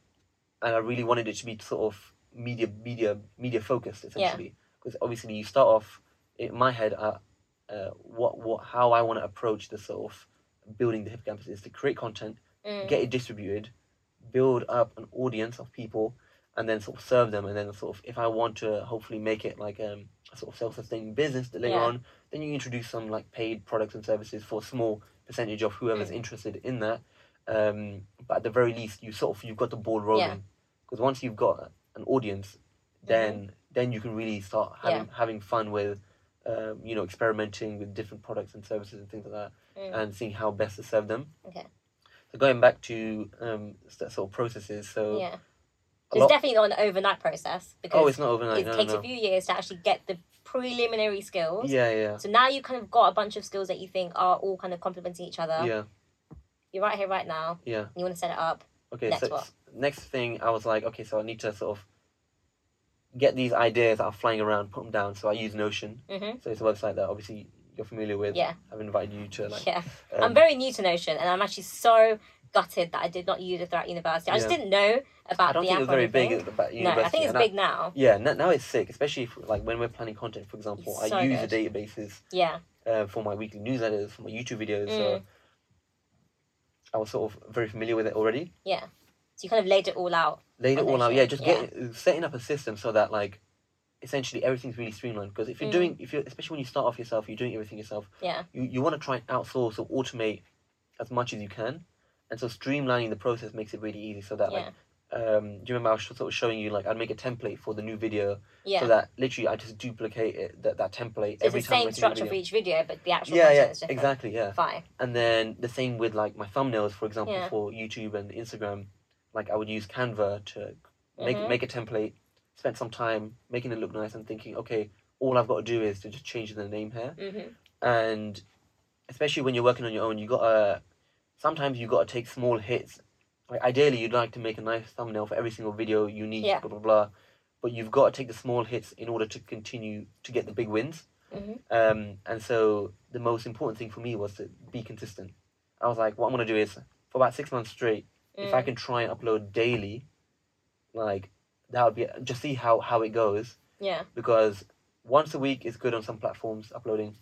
and I really wanted it to be sort of media, media, media focused essentially, because obviously you start off in my head. Uh, uh, what what how I want to approach the sort of building the hippocampus is to create content, Mm. get it distributed, build up an audience of people, and then sort of serve them. And then sort of if I want to hopefully make it like um, a sort of self-sustaining business that later Yeah. on, then you introduce some like paid products and services for a small percentage of whoever's Mm. interested in that. Um, but at the very least, you sort of you've got the ball rolling because once you've got an audience, then then you can really start Mm-hmm. Having having fun with. Um, you know, experimenting with different products and services and things like that, Mm. and seeing how best to serve them. Okay. So going back to um sort of processes, so Yeah. It's lot- definitely not an overnight process because oh, it's not overnight. it no, takes no. a few years to actually get the preliminary skills. Yeah, yeah, So now you kind of got a bunch of skills that you think are all kind of complementing each other. yeah, You're right here, right now. yeah. You want to set it up. Okay, Next so what? next thing I was like, okay, so I need to sort of get these ideas that are flying around, put them down. So I use Notion. hmm So it's a website that obviously you're familiar with. Yeah. I've invited you to like. yeah. um, I'm very new to Notion, and I'm actually so gutted that I did not use it throughout university. I just didn't know about I don't the think app it was very big at the No, I think it's and I- big now. yeah, now it's sick, especially if, like when we're planning content. For example, It's I use good. the databases Yeah. uh, for my weekly newsletters, for my YouTube videos. So Mm. I was sort of very familiar with it already. Yeah. So you kind of laid it all out. laid it all out. Yeah, just yeah. get setting up a system so that like essentially everything's really streamlined. Because if you're Mm. doing, if you're especially when you start off yourself, you're doing everything yourself. Yeah. You you want to try and outsource or automate as much as you can, and so streamlining the process makes it really easy. So that Yeah. like. Um, do you remember I was sort of showing you like I'd make a template for the new video Yeah. so that literally I just duplicate it that, that template so it's every the time I same make a new structure for each video, but the actual yeah yeah is different. exactly yeah Fine. and then the same with like my thumbnails for example Yeah. for youtube and instagram like i would use canva to make Mhm. make a template spend some time making it look nice and thinking okay all i've got to do is to just change the name here hmm and especially when you're working on your own you gotta sometimes you gotta take small hits like ideally you'd like to make a nice thumbnail for every single video unique Yeah. blah blah blah but you've got to take the small hits in order to continue to get the big wins Mm-hmm. um, and so the most important thing for me was to be consistent. I was like, what I'm gonna do is for about six months straight, if Mm. I can try and upload daily, like that would be just see how how it goes Yeah. because once a week is good on some platforms uploading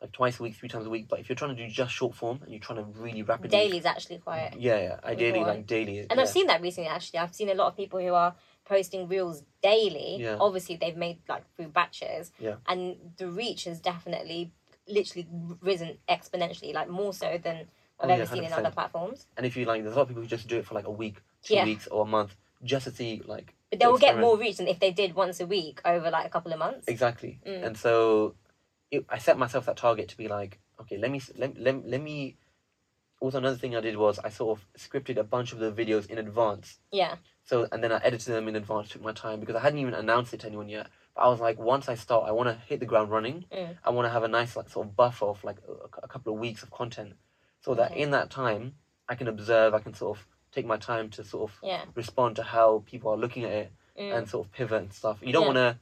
like twice a week, three times a week. But if you're trying to do just short form and you're trying to really rapidly, Daily is actually quite. yeah, yeah, ideally like daily, And yeah. I've seen that recently. Actually, I've seen a lot of people who are posting reels daily. Yeah. Obviously, they've made like through batches. Yeah. And the reach has definitely, literally risen exponentially, like more so than I've Oh, ever yeah, seen in other platforms. and if you like, there's a lot of people who just do it for like a week, two Yeah. weeks, or a month just to see like But they will get more reach than if they did once a week over like a couple of months. Exactly. Mm. And so it, I set myself that target to be like, okay, let me let, let, let me also another thing I did was I sort of scripted a bunch of the videos in advance. Yeah. So and then I edited them in advance, took my time because I hadn't even announced it to anyone yet. But I was like, once I start, I want to hit the ground running. Mm. I want to have a nice like sort of buffer of like a, a couple of weeks of content, so that Okay. in that time I can observe, I can sort of take my time to sort of Yeah. respond to how people are looking at it Mm. and sort of pivot and stuff. You don't Yeah. want to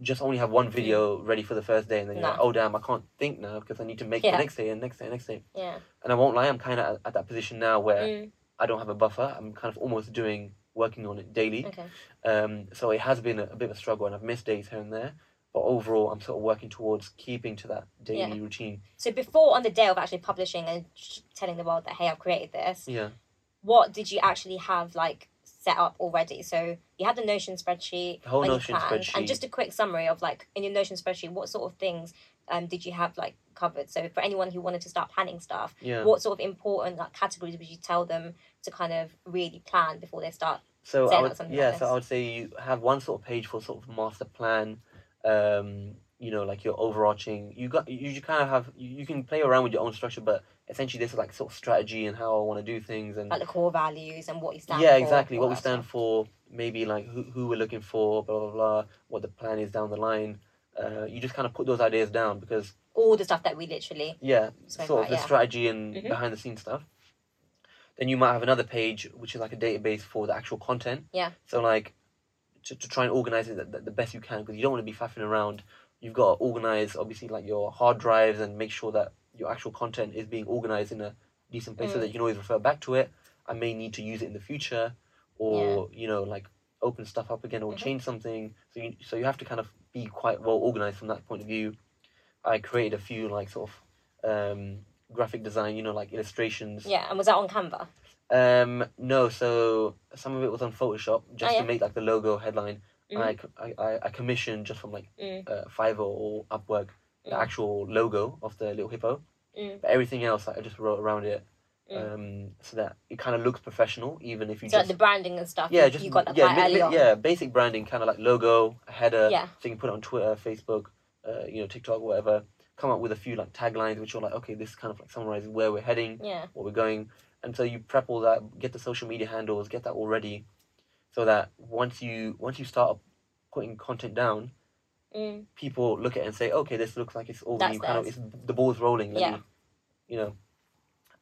just only have one video ready for the first day and then you're No. like, oh damn, I can't think now because I need to make Yeah. the next day and next day and next day. yeah. And I won't lie, I'm kind of at, at that position now where Mm. I don't have a buffer. I'm kind of almost doing working on it daily. Okay. Um, so it has been a, a bit of a struggle and I've missed days here and there. But overall, I'm sort of working towards keeping to that daily Yeah. routine. So before on the day of actually publishing and sh- telling the world that hey, I've created this, Yeah. what did you actually have like set up already? So you had the Notion spreadsheet, The whole Notion spreadsheet. and just a quick summary of like in your Notion spreadsheet, what sort of things um, did you have like covered? So for anyone who wanted to start planning stuff, Yeah. what sort of important like categories would you tell them to kind of really plan before they start So I would, something yeah, like so I would say you have one sort of page for sort of master plan, um, you know, like your overarching. You got you, you kind of have you, you can play around with your own structure, but essentially this is like sort of strategy and how I want to do things and Like the core values and what you stand yeah, for. exactly all what we stand stuff. for. Maybe like who who we're looking for, blah blah blah. What the plan is down the line. Uh, you just kind of put those ideas down because All the stuff that we literally. yeah, Spoke sort of the yeah. strategy and Mhm. behind the scenes stuff. Then you might have another page which is like a database for the actual content. Yeah. So like to, to try and organize it the, the, the best you can because you don't want to be faffing around. You've got to organize obviously like your hard drives and make sure that your actual content is being organized in a decent place so Mm. that you can always refer back to it. I may need to use it in the future, or you know like open stuff up again or Mhm. change something. So you so you have to kind of be quite well organized from that point of view. I created a few like sort of um, graphic design, you know, like illustrations. Yeah, and was that on Canva? Um, no, so some of it was on Photoshop just Oh, yeah. to make like the logo headline. Mhm. I commissioned just from like Mm. uh, Fiverr or Upwork the Mm. actual logo of the little hippo. Mm. But everything else like, I just wrote around it, Mm. um, so that it kind of looks professional, even if you So like just the branding and stuff. yeah, just you got that yeah, early on. yeah, basic branding, kind of like logo, a header, Yeah. so you can put it on Twitter, Facebook, uh, you know, TikTok, whatever. Come up with a few like taglines, which are like, okay, this kind of like summarizes where we're heading, Yeah. where we're going, and so you prep all that, get the social media handles, get that all ready, so that once you once you start putting content down, Mm. people look at it and say, okay, this looks like it's all That's kind of it's the ball's rolling. Yeah. me, you know.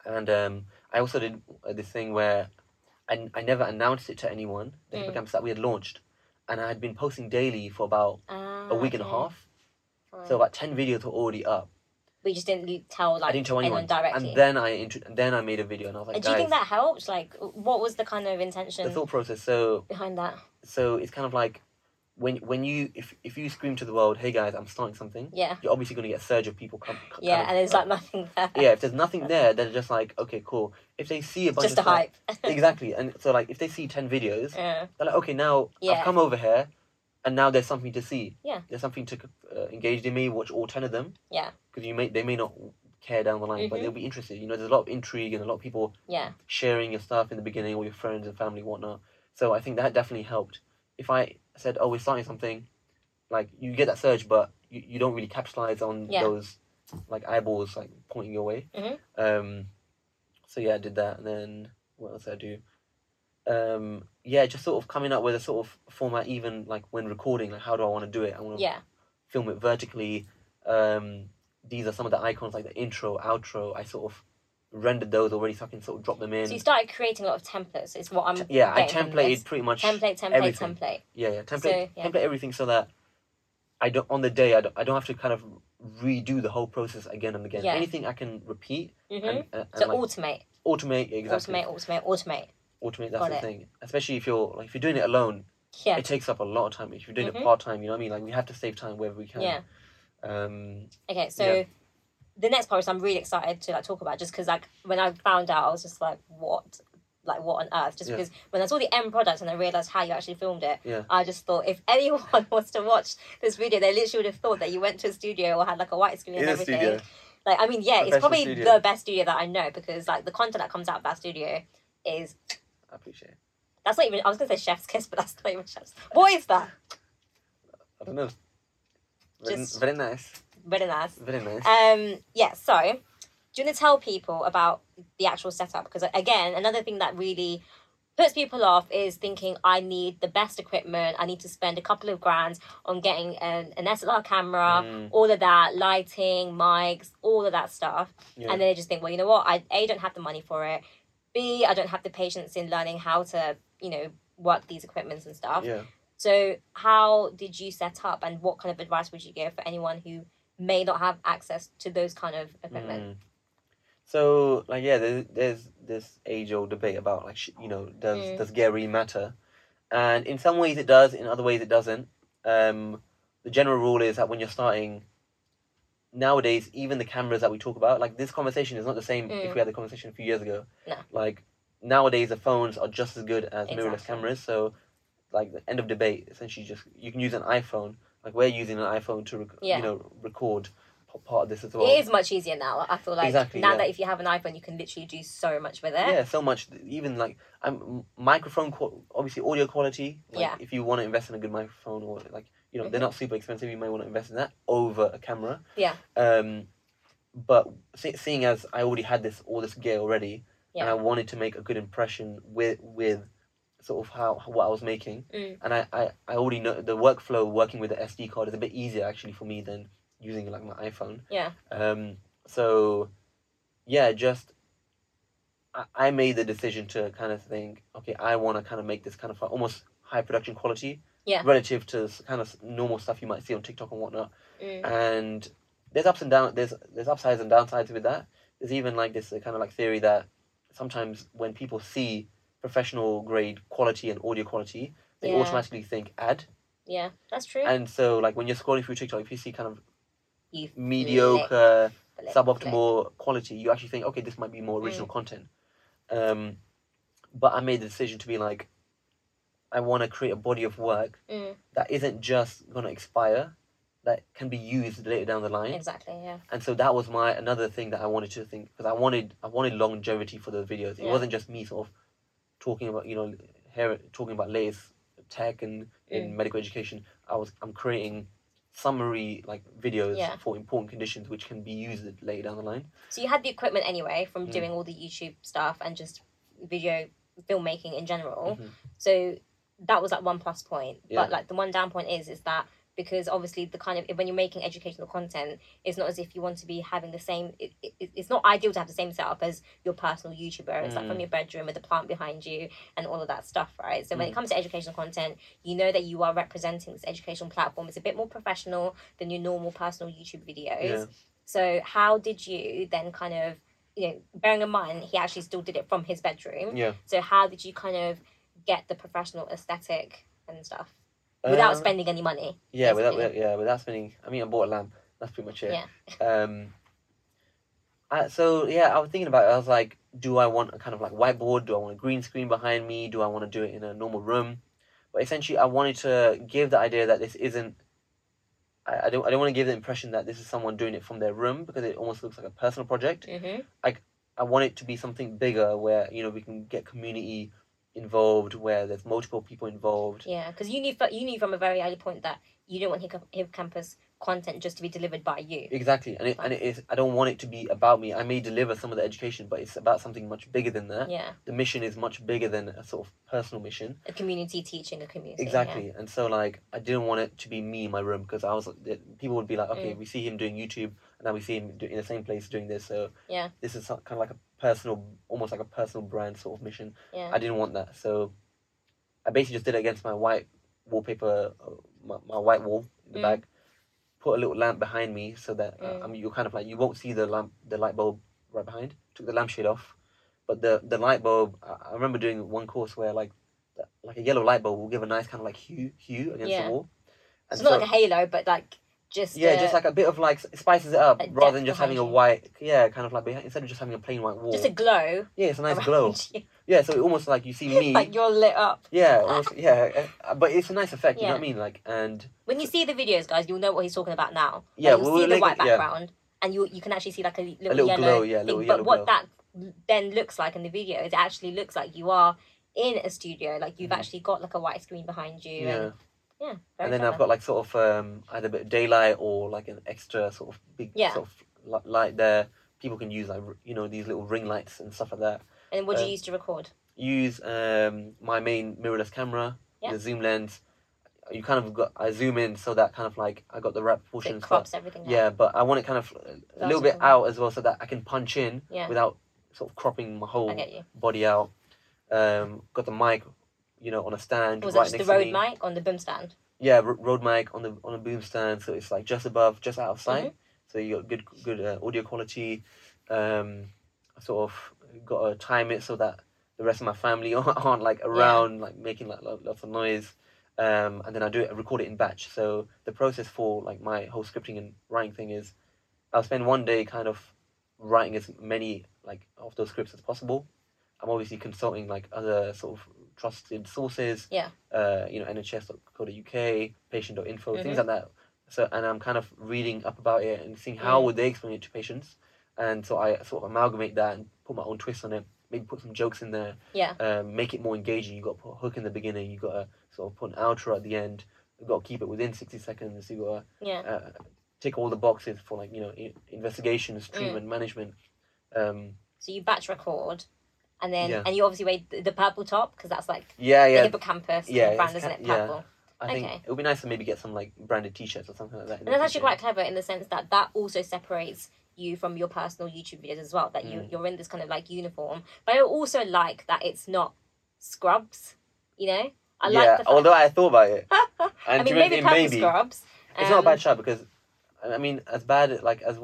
And um, I also did uh, this thing where I, I never announced it to anyone. The Mm. hippocampus that we had launched, and I had been posting daily for about Ah, a week and a half. Fine. So about ten videos were already up. we just didn't tell like I didn't tell anyone. directly. And then I intro- and then I made a video, and I was like, do you think that helped? Like, what was the kind of intention? the thought process. So behind that? so it's kind of like when when you if if you scream to the world, hey guys, I'm starting something. Yeah, You're obviously going to get a surge of people come. yeah, and there's like nothing there. yeah, if there's nothing there, they're just like, okay, cool. If they see a bunch just a of stuff- hype. exactly, and so like if they see ten videos, yeah, they're like, okay, now Yeah. I've come over here, and now there's something to see. Yeah. there's something to uh, engage. in. may watch all ten of them. Yeah. because you may they may not care down the line, but Mhm. they'll be interested. You know, there's a lot of intrigue and a lot of people yeah, sharing your stuff in the beginning, or your friends and family, whatnot. So I think that definitely helped. If I said, oh, we're starting something, like you get that surge, but you, you don't really capitalize on Yeah. those like eyeballs like pointing your way. Mhm. Um, so yeah, I did that, and then what else did I do? Um, yeah, just sort of coming up with a sort of format, even like when recording, like how do I want to do it? I want to yeah, film it vertically. Um, these are some of the icons like the intro, outro. I sort of rendered those already, so I can sort of drop them in. So you started creating a lot of templates. Is what I'm. yeah, I templated pretty much. Template, template, everything. template. Yeah, yeah, template, So, yeah. template everything so that I don't on the day I don't, I don't have to kind of redo the whole process again and again. Yeah. Anything I can repeat hmm and, and, So like, automate, automate exactly. automate, automate, automate. Automate. That's Got the it. thing. Especially if you're like if you're doing it alone, Yeah, it takes up a lot of time. If you're doing Mhm. it part time, you know what I mean. Like we have to save time wherever we can. yeah. Um. Okay, so Yeah. The next part is I'm really excited to like talk about just because like when I found out I was just like what like what on earth just Yeah. because when I saw the end product and I realized how you actually filmed it Yeah. I just thought if anyone was to watch this video they literally would have thought that you went to a studio or had like a white screen and In a everything studio. like I mean yeah it's probably studio. the best studio that I know because like the content that comes out of that studio is I appreciate it. that's not even I was gonna say chef's kiss but that's not even chef's what is that I don't know. Very, Just- very nice. Very nice Very nice. Um, yeah, so do you want to tell people about the actual setup? Because again, another thing that really puts people off is thinking I need the best equipment. I need to spend a couple of grand on getting an, an SLR camera, Mm. all of that, lighting, mics, all of that stuff. yeah. And then they just think, well, you know what? I A don't have the money for it. B I don't have the patience in learning how to, you know, work these equipments and stuff. yeah. So, how did you set up, and what kind of advice would you give for anyone who may not have access to those kind of equipment? Mm. So like yeah, there's there's this age old debate about like sh- you know does Mm. does really matter, and in some ways it does, in other ways it doesn't. Um, the general rule is that when you're starting, nowadays even the cameras that we talk about, like this conversation is not the same Mm. if we had the conversation a few years ago. No. Like nowadays the phones are just as good as mirrorless cameras, so like the end of debate essentially just you can use an iPhone. Like we're using an iPhone to rec- Yeah. you know record part of this as well. It is much easier now. I feel like Exactly, now yeah. that if you have an iPhone, you can literally do so much with it. Yeah, so much. Even like I'm microphone, qual- obviously audio quality. Like, Yeah. If you want to invest in a good microphone or like you know they're Mhm. not super expensive, you may want to invest in that over a camera. Yeah. Um, but see, seeing as I already had this all this gear already, yeah. and I wanted to make a good impression with with sort of how what I was making, Mm. and I, I I already know the workflow working with the SD card is a bit easier actually for me than using like my iPhone. Yeah. Um. So, yeah, just I, I made the decision to kind of think, okay, I want to kind of make this kind of almost high production quality, Yeah. relative to kind of normal stuff you might see on TikTok and whatnot. Mm. And there's ups and downs. There's there's upsides and downsides with that. There's even like this uh, kind of like theory that sometimes when people see professional grade quality and audio quality, they Yeah. automatically think ad. Yeah, that's true. And so like when you're scrolling through TikTok, if you see kind of you mediocre flip, flip, suboptimal quality, you actually think, okay, this might be more Mm. original content. Um, but I made the decision to be like, I want to create a body of work. Mm, that isn't just going to expire, that can be used later down the line. exactly. Yeah. And so that was my another thing that I wanted to think because I wanted I wanted longevity for the videos. It Yeah. wasn't just me sort of talking about you know here talking about latest tech and in Mm. medical education. I was I'm creating summary like videos Yeah. for important conditions which can be used later down the line. So you had the equipment anyway from Mm. doing all the YouTube stuff and just video filmmaking in general. Mhm. So that was like one plus point. Yeah. But like the one down point is is that because obviously the kind of when you're making educational content, it's not as if you want to be having the same. It, it, it's not ideal to have the same setup as your personal YouTuber. It's like from Mm. your bedroom with the plant behind you and all of that stuff, right? So when Mm. it comes to educational content, you know that you are representing this educational platform. It's a bit more professional than your normal personal YouTube videos. Yeah. So how did you then kind of, you know, bearing in mind he actually still did it from his bedroom. Yeah. So how did you kind of get the professional aesthetic and stuff without Um, spending any money? Yeah, without, basically. without yeah without spending. I mean, I bought a lamp. That's pretty much it. Yeah. Um. I, so yeah, I was thinking about it. I was like, do I want a kind of like whiteboard? Do I want a green screen behind me? Do I want to do it in a normal room? But essentially, I wanted to give the idea that this isn't. I, I don't. I don't want to give the impression that this is someone doing it from their room because it almost looks like a personal project. Mm-hmm. I want it to be something bigger where you know we can get community involved, where there's multiple people involved. Yeah, because you knew you knew from a very early point that you don't want hip, Hippocampus content just to be delivered by you. Exactly, and it, and it is. I don't want it to be about me. I may deliver some of the education, but it's about something much bigger than that. Yeah, The mission is much bigger than a sort of personal mission. a community teaching a community. yeah. Exactly, and so like I didn't want it to be me in my room because I was people would be like, okay, Mm. we see him doing YouTube, and now we see him do, in the same place doing this. So Yeah. this is kind of like a personal, almost like a personal brand sort of mission. Yeah. I didn't want that, so I basically just did it against my white wallpaper, uh, my, my white wall in the Mm. back. Put a little lamp behind me so that uh, Mm. I mean you're kind of like you won't see the lamp, the light bulb right behind. Took the lampshade off, but the the light bulb. I, I remember doing one course where like like a yellow light bulb will give a nice kind of like hue hue against Yeah. the wall. It's not like a halo, but like just yeah, uh, just like a bit of like spices it up rather than just having a white yeah kind of like behind, instead of just having a plain white wall. just a glow. yeah, it's a nice glow. you. Yeah, so it almost like you see me. like you're lit up. Yeah, almost, yeah, uh, but it's a nice effect. You know what I mean? Like, and When you see the videos, guys, you'll know what he's talking about now. Yeah, Like, you'll we'll see the white it- yeah. background, and you you can actually see like a little, little yellow glow, yeah, thing. little but yellow what glow. that then looks like in the video is it actually looks like you are in a studio. Like you've Mhm. actually got like a white screen behind you. yeah, And, yeah. And then clever. I've got like sort of um, either a bit of daylight or like an extra sort of big Yeah. sort of light there. People can use like you know these little ring lights and stuff like that. And what do you uh, use to record? Use um, my main mirrorless camera, Yeah. the zoom lens. You kind of got I zoom in so that kind of like I got the right So proportion it and stuff. everything. down. Yeah, but I want it kind of a That's little bit out as well so that I can punch in Yeah. without sort of cropping my whole you. body out. Um, got the mic, you know, on a stand Was right that just the Rode mic on the boom stand? Yeah, r- Rode mic on the on a boom stand, so it's like just above, just out of sight. Mm-hmm. So you got good good uh, audio quality. Um, sort of got to time it so that the rest of my family aren't like around, like making like lots of noise. Um, and then I do it, I record it in batch. So the process for like my whole scripting and writing thing is, I'll spend one day kind of writing as many like of those scripts as possible. I'm obviously consulting like other sort of trusted sources. Yeah. Uh, you know, NHS.co.uk, patient.info, Mhm. Things like that. So and I'm kind of reading up about it and seeing how Mm. would they explain it to patients, and so I sort of amalgamate that and put my own twist on it. Maybe put some jokes in there. Yeah. Um, make it more engaging. You got to put a hook in the beginning. You got to sort of put an outro at the end. You got to keep it within sixty seconds. You got Yeah. to uh, tick all the boxes for like you know investigations, Mm. treatment, management. Um, So you batch record, and then Yeah. and you obviously weigh the, the purple top because that's like yeah, the yeah. hippocampus Yeah, brand, it's isn't it? yeah. Purple. I think okay. it would be nice to maybe get some like branded T-shirts or something like that. in And the that's actually future. quite clever in the sense that that also separates you from your personal YouTube videos as well. That you Mm. you're in this kind of like uniform, but I also like that it's not scrubs. You know, I yeah, like the fact. although I thought about it, I and mean, be honest, maybe it purple may scrubs. It's not a um, bad shot because, I mean, as bad like as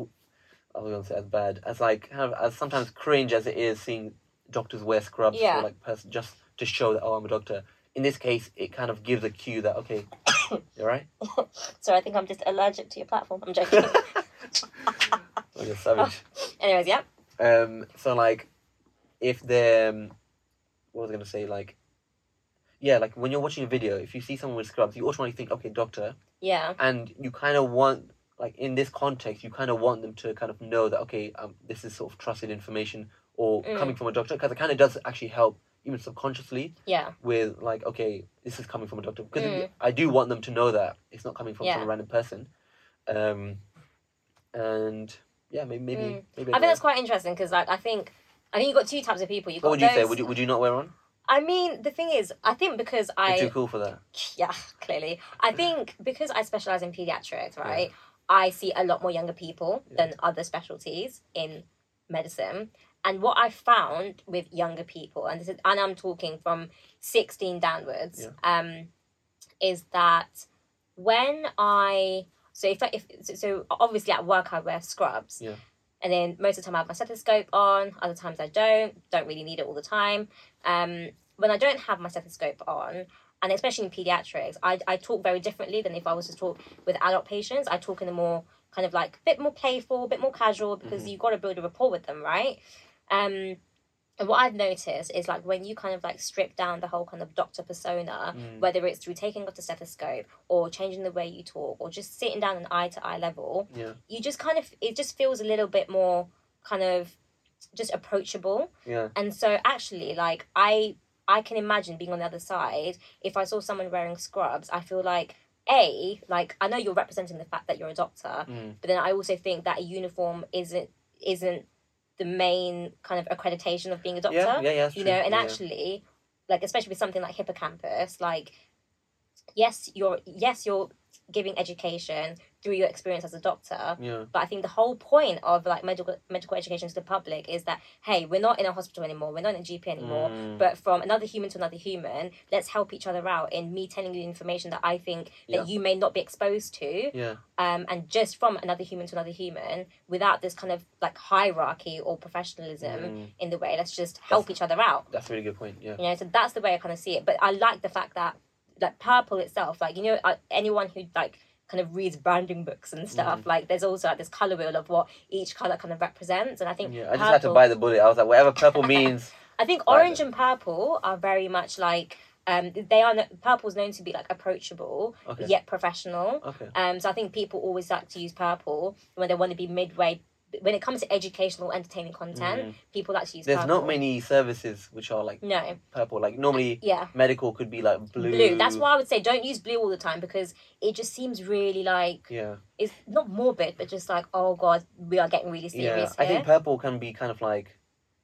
I was gonna say as bad as like kind of as sometimes cringe as it is seeing doctors wear scrubs Yeah. for like person just to show that oh I'm a doctor. In this case, it kind of gives a cue that okay, you're right. So I think I'm just allergic to your platform. I'm joking. Oh, you're savage. Anyways, yeah. Um, so like, if the um, what was I gonna say like, yeah, like when you're watching a video, if you see someone with scrubs, you automatically think okay, doctor, Yeah. and you kind of want like in this context, you kind of want them to kind of know that okay, um, this is sort of trusted information or Mm. coming from a doctor because it kind of does actually help even subconsciously Yeah. with like okay, this is coming from a doctor because Mm. I do want them to know that it's not coming from Yeah. some random person, um, and yeah, maybe maybe Mm. maybe I think that's quite interesting because like I think I think you've got two types of people. You've what would you say? Would you would you not wear on? I mean, the thing is, I think because You're I too cool for that. yeah, clearly. I think because I specialize in pediatrics, right? I see a lot more younger people Yeah. than other specialties in medicine. And what I found with younger people, and this is, and I'm talking from 16 downwards, Yeah. um, is that when I so if I, if so, obviously at work I wear scrubs. Yeah. And then most of the time I have my stethoscope on. Other times I don't. Don't really need it all the time. Um, when I don't have my stethoscope on, and especially in pediatrics, I, I talk very differently than if I was to talk with adult patients. I talk in a more kind of like a bit more playful, a bit more casual because Mhm. you've got to build a rapport with them, right? Um, and what I've noticed is like when you kind of like strip down the whole kind of doctor persona, Mm. whether it's through taking off the stethoscope or changing the way you talk or just sitting down an eye to eye level, Yeah, you just kind of it just feels a little bit more kind of just approachable yeah, and so actually like i i can imagine being on the other side if i saw someone wearing scrubs i feel like a like i know you're representing the fact that you're a doctor mm. but then i also think that a uniform isn't isn't the main kind of accreditation of being a doctor yeah, yeah, yeah. you true. know and yeah. actually like especially with something like hippocampus like yes you're yes you're giving education through your experience as a doctor yeah, but I think the whole point of like medical medical education to the public is that hey, we're not in a hospital anymore, we're not in a GP anymore, Mm. but from another human to another human, let's help each other out in me telling you information that I think that Yeah. you may not be exposed to, yeah, um, and just from another human to another human without this kind of like hierarchy or professionalism Mm. in the way. Let's just help each other out. That's a really good point. Yeah, You know, so that's the way I kind of see it. But I like the fact that like purple itself, like you know, uh, anyone who like kind of reads branding books and stuff, Mm. like there's also like this color wheel of what each color kind of represents, and I think yeah. I just had to buy the bullet. I was like, whatever purple means. I think orange and purple are very much like um they are purple's known to be like approachable Okay. yet professional. Okay. Um, so I think people always like to use purple when they want to be midway. When it comes to educational, entertaining content, Mm. people to use There's purple. not many services which are like No, purple. Like normally, yeah. medical could be like blue. blue. That's why I would say don't use blue all the time because it just seems really like Yeah, it's not morbid, but just like oh god, we are getting really yeah. serious I think purple can be kind of like,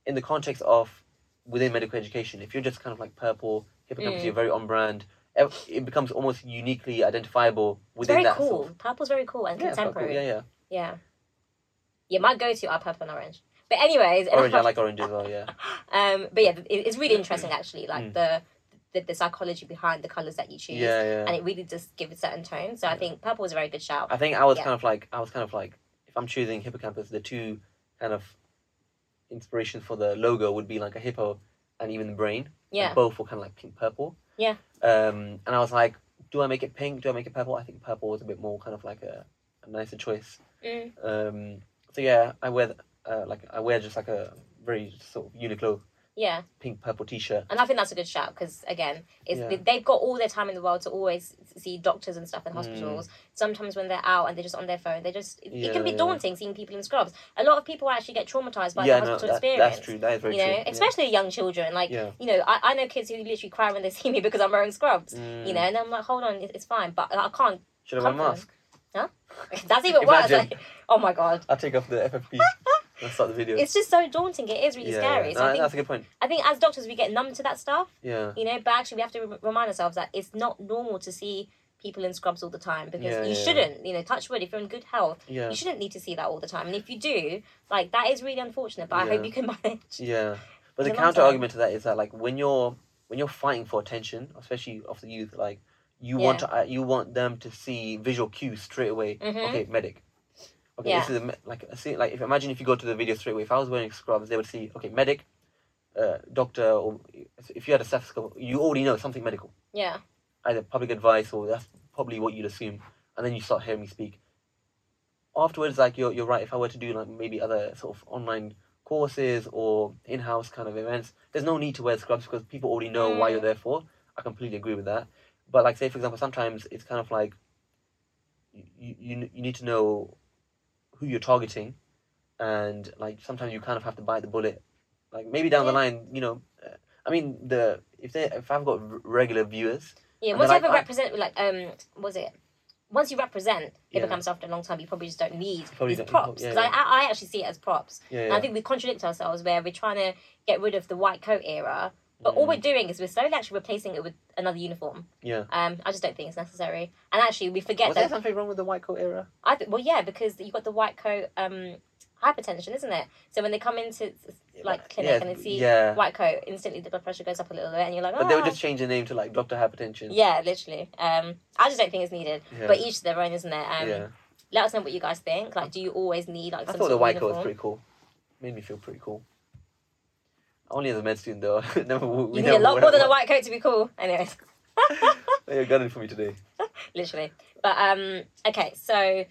in the context of within medical education. If you're just kind of like purple, hippocampus, Mm. you're very on brand. It becomes almost uniquely identifiable it's within very that. cool. Sort of, Purple's very cool and yeah, it's quite cool. contemporary. Yeah, yeah. yeah, yeah. My go-to are purple and orange. But anyways, Orange, I like orange as well. Yeah. um, but yeah, it, it's really interesting actually, like Mm. the, the the psychology behind the colors that you choose. Yeah, yeah. And it really does give a certain tone. So I think purple is a very good shout. I think I was Yeah. kind of like I was kind of like if I'm choosing hippocampus, the two kind of inspirations for the logo would be like a hippo and even the brain. Yeah. both were kind of like pink purple. Yeah. Um, and I was like, do I make it pink? Do I make it purple? I think purple was a bit more kind of like a, a nicer choice. Mm. Um, so yeah, I wear uh, like I wear just like a very sort of Uniqlo Yeah, pink purple t-shirt. and I think that's a good shout because again, it's Yeah. they've got all their time in the world to always see doctors and stuff in Mm. hospitals. Sometimes when they're out and they're just on their phone, they just it, it can be Yeah. daunting seeing people in scrubs. A lot of people actually get traumatized by yeah, the no, hospital that, experience. that's true. That is very you know, true. yeah. especially young children. Like, Yeah. you know, I, I know kids who literally cry when they see me because I'm wearing scrubs. Mm. You know, and I'm like, hold on, it- it's fine, but I can't. Should I wear a comfort mask? That's even worse. Imagine. Like, oh my god, I'll take off the FFP. Let's start the video. it's just so daunting. It is really yeah, scary. yeah. So No, I think that's a good point. I think as doctors we get numb to that stuff. Yeah. You know, but actually we have to re- remind ourselves that it's not normal to see people in scrubs all the time because Yeah, you yeah. shouldn't. You know, touch wood. If you're in good health, Yeah. you shouldn't need to see that all the time. And if you do, like that is really unfortunate. But I hope you can manage. Yeah. But the the counter argument to that is that like when you're when you're fighting for attention, especially of the youth, like you want to uh, you want them to see visual cues straight away. Mhm. Okay, medic. Okay, Yeah. this is a, like a scene- like if imagine if you go to the video straight away. If I was wearing scrubs, they would see okay medic, uh, doctor, or if you had a stethoscope, you already know something medical, Yeah. either public advice or that's probably what you'd assume, and then you start hearing me speak. Afterwards, like you're you're right. If I were to do like maybe other sort of online courses or in-house kind of events, there's no need to wear scrubs because people already know why you're Mm. there for. I completely agree with that. But like say for example, sometimes it's kind of like you you, you need to know who you're targeting, and like sometimes you kind of have to bite the bullet. Like maybe down the line, you know, uh, I mean the if they if I've got r- regular viewers, Yeah. Once you I- ever I- represent, like, um, was it? Once you represent, it Yeah. becomes after a long time. You probably just don't need Probably these don't- props because yeah. I, I actually see it as props. yeah, And yeah. I think we contradict ourselves where we're trying to get rid of the white coat era, but all Mm. we're doing is we're slowly actually replacing it with another uniform. yeah. Um, I just don't think it's necessary. And actually, we forget Was there something wrong with the white coat era? I th- well, yeah, because you've got the white coat um, hypertension, isn't it? So when they come into like clinic Yeah, and they see yeah. white coat, instantly the blood pressure goes up a little bit, and you're like, oh, But they would just change the name to like Doctor Hypertension. yeah, literally. Um, I just don't think it's needed. Yeah. But each to their own, isn't it? Um, yeah. Let us know what you guys think. Like, do you always need like I some thought sort the of white coat was uniform? pretty cool. Made me feel pretty cool. Only as a med student though. never. we You need a lot more than a white coat to be cool. Anyways. You're gunning for me today. literally. But um, okay, so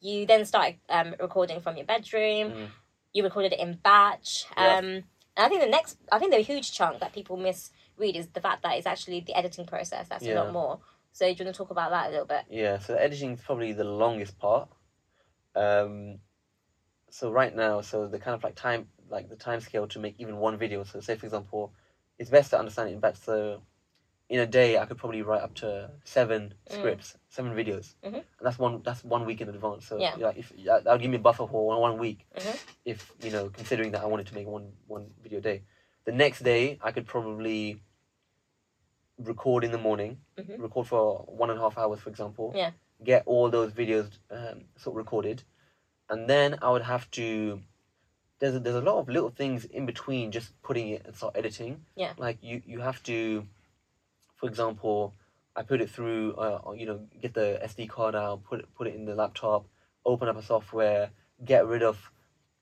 you then started um, recording from your bedroom. Mm. You recorded it in batch. Yeah. Um, and I think the next, I think the huge chunk that people misread is the fact that it's actually the editing process. That's a lot more. So do you want to talk about that a little bit? Yeah. So editing is probably the longest part. Um. So right now, so the kind of like time, like the time scale to make even one video. So say for example, it's best to understand it in batch. So in a day, I could probably write up to seven Mm. scripts, seven videos, Mhm. and that's one. That's one week in advance. So Yeah. like if that that would give me a buffer for one, one week. Mhm. if you know considering that I wanted to make one one video a day. The next day I could probably record in the morning, Mhm. record for one and a half hours, for example. Yeah. Get all those videos um, sort of recorded, and then I would have to. There's a, there's a lot of little things in between just putting it and start editing. Yeah. Like you you have to, for example, I put it through. Uh, you know, get the SD card out, put it put it in the laptop, open up a software, get rid of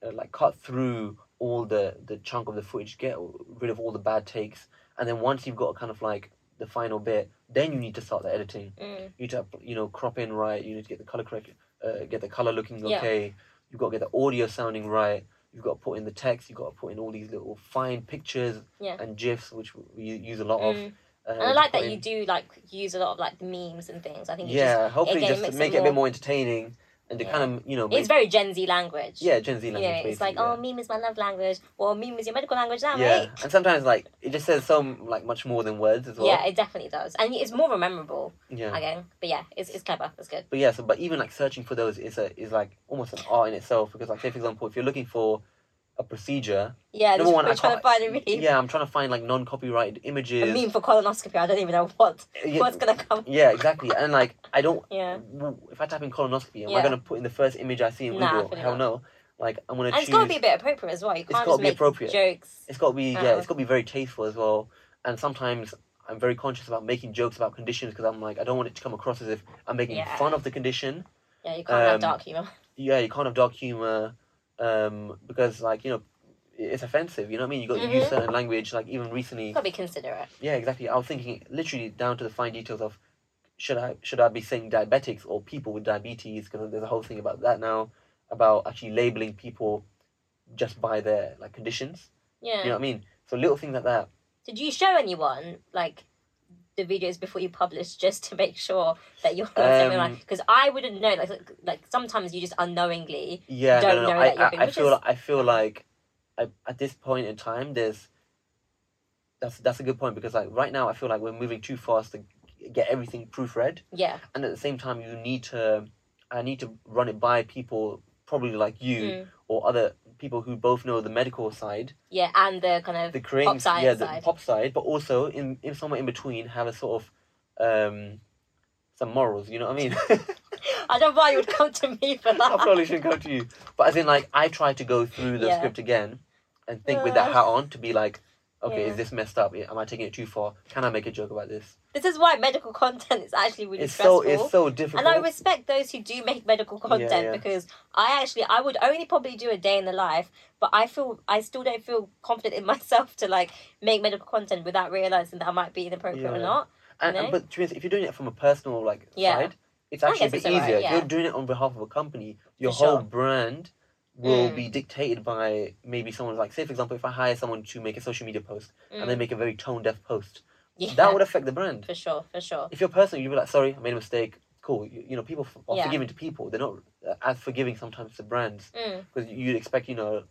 uh, like cut through all the the chunk of the footage get rid of all the bad takes and then once you've got kind of like the final bit then you need to start the editing Mm. you need to you know crop in right you need to get the color correct uh, get the color looking Yeah. okay you've got to get the audio sounding right you've got to put in the text you've got to put in all these little fine pictures Yeah. and gifs which we use a lot of Mm. uh, And I like that you do like use a lot of like the memes and things. I think you yeah hopefully again, just makes to it make it a bit more entertaining and to Yeah. kind of you know it's very Gen Z language. yeah gen z You know, language it's like, oh, meme is my love language, or meme is your medical language now, yeah mate. and sometimes like it just says so like much more than words as well Yeah, it definitely does, and it's more memorable yeah again. But yeah, it's, it's clever. It's good. but yeah so but even like searching for those is a is like almost an art in itself because like say for example if you're looking for a procedure Yeah, Number one, I trying to find a meme. Yeah, I'm trying to find like non-copyrighted images A meme for colonoscopy. I don't even know what yeah, what's gonna come. yeah exactly and like i don't Yeah, if i type in colonoscopy am Yeah. i going to put in the first image i see in Nah, google hell not. no like i'm to and choose it's gotta be a bit appropriate as well. You can't gotta just be make appropriate. jokes. It's got to be yeah. It's got to be very tasteful as well. And sometimes I'm very conscious about making jokes about conditions because I'm like I don't want it to come across as if I'm making Yeah. fun of the condition. Yeah, you can't have Um, dark humor. Yeah, you can't have dark humor, um, because like you know, it's offensive. You know what I mean? You got to use Mhm. certain language. Like even recently, Gotta be considerate. yeah, exactly. I was thinking literally down to the fine details of should I should I be saying diabetics or people with diabetes because there's a whole thing about that now about actually labeling people just by their like conditions. Yeah. You know what I mean? So little things like that. Did you show anyone like the videos before you publish just to make sure that you're Um? Because I wouldn't know. Like, like sometimes you just unknowingly. Yeah, don't no, no, know no. that you're I, being- I, I feel is- like, I feel like I, at this point in time, there's that's that's a good point because like right now, I feel like we're moving too fast to get everything proofread, Yeah. and at the same time, you need to I need to run it by people probably like you Mm. or other people who both know the medical side, Yeah, and the kind of the creating pop science yeah, the side. pop side, but also in, in somewhere in between have a sort of um some morals. You know what I mean? I don't know why you would come to me for that. I probably shouldn't come to you. But as in, like, I try to go through the Yeah. script again and think with that Uh, hat on to be like, okay, yeah. is this messed up? Am I taking it too far? Can I make a joke about this? This is why medical content is actually really it's so it's so difficult. and I respect those who do make medical content yeah. because I actually I would only probably do a day in the life, but I feel I still don't feel confident in myself to like make medical content without realizing that I might be inappropriate or not. and, you and- but to be honest, if you're doing it from a personal like Yeah. side, it's actually a bit easier. If you're doing it on behalf of a company, your For whole sure. brand will Mm. be dictated by maybe someone like say for example if I hire someone to make a social media post and they Mm. make a very tone deaf post, Yeah, that would affect the brand. for sure, for sure. if you're personal, you'd be like, sorry, I made a mistake. Cool. You, you know, people are Yeah. forgiving to people. They're not uh, as forgiving sometimes to brands Mm. because you'd expect, you know,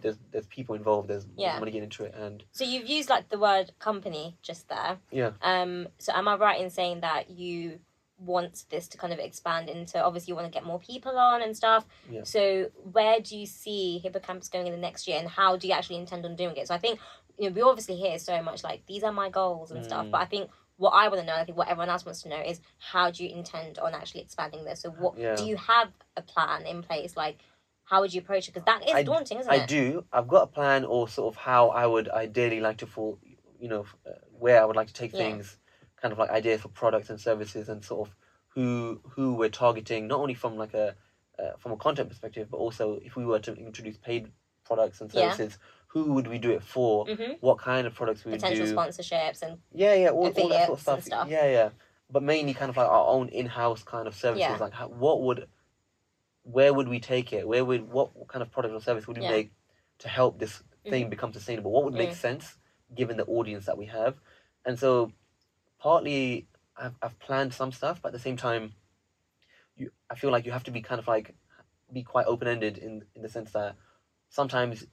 there's there's people involved. There's Yeah. money getting into it, and So you've used like the word company just there. Yeah. Um. So am I right in saying that you want this to kind of expand into? Obviously, you want to get more people on and stuff. Yeah. So where do you see Hippocampus going in the next year, and how do you actually intend on doing it? So I think you know we obviously hear so much like these are my goals and stuff, Mm. but I think. What I want to know, I think what everyone else wants to know is how do you intend on actually expanding this? So, what Yeah. do you have a plan in place? Like, how would you approach it? Because that is I- daunting, isn't I it? I do. I've got a plan, or sort of how I would ideally like to fall. You know, uh, where I would like to take Yeah. things, kind of like ideas for products and services, and sort of who who we're targeting, not only from like a uh, from a content perspective, but also if we were to introduce paid products and Yeah. services, who would we do it for? hmm What kind of products we would Potential do? sponsorships and Yeah, yeah, all, all that sort of stuff. stuff. Yeah, yeah. But mainly kind of like our own in-house kind of services. Yeah. Like, how, what would, where would we take it? Where would what kind of product or service would we Yeah. make to help this thing become sustainable? What would make Mm. sense given the audience that we have? And so, partly I've I've planned some stuff, but at the same time, you I feel like you have to be kind of like be quite open-ended in in the sense that sometimes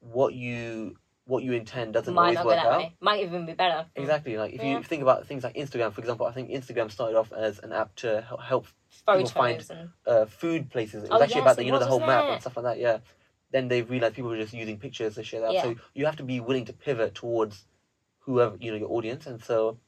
what you what you intend doesn't might always work out. way. Might even be better. Exactly. Like if Yeah. you think about things like Instagram, for example, I think Instagram started off as an app to help Photos find- and uh, food places. It Oh, was actually yes, about the you know the whole map it? and stuff like that. Yeah. Then they've realized people were just using pictures to share that. Yeah. So you have to be willing to pivot towards whoever you know your audience. And so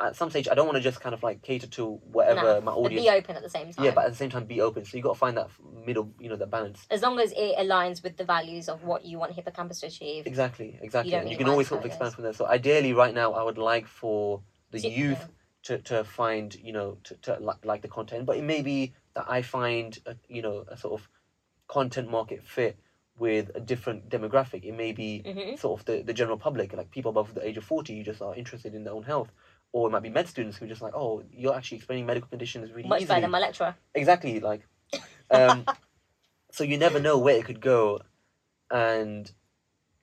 at some stage, I don't want to just kind of like cater to whatever No, my audience. be open at the same time. yeah, but at the same time, be open. So you got to find that middle, you know, that balance. as long as it aligns with the values of what you want Hippocampus to achieve. Exactly, exactly. don't and you can always sort of expand from there. So ideally, right now, I would like for the So- youth yeah. to, to find you know to, to li- like the content but it may be that i find a, you know a sort of content market fit with a different demographic it may be Mhm. sort of the, the general public like people above the age of 40 who just are interested in their own health or it might be med students who are just like oh you're actually explaining medical conditions really Much better easily than my lecturer. exactly like um so you never know where it could go and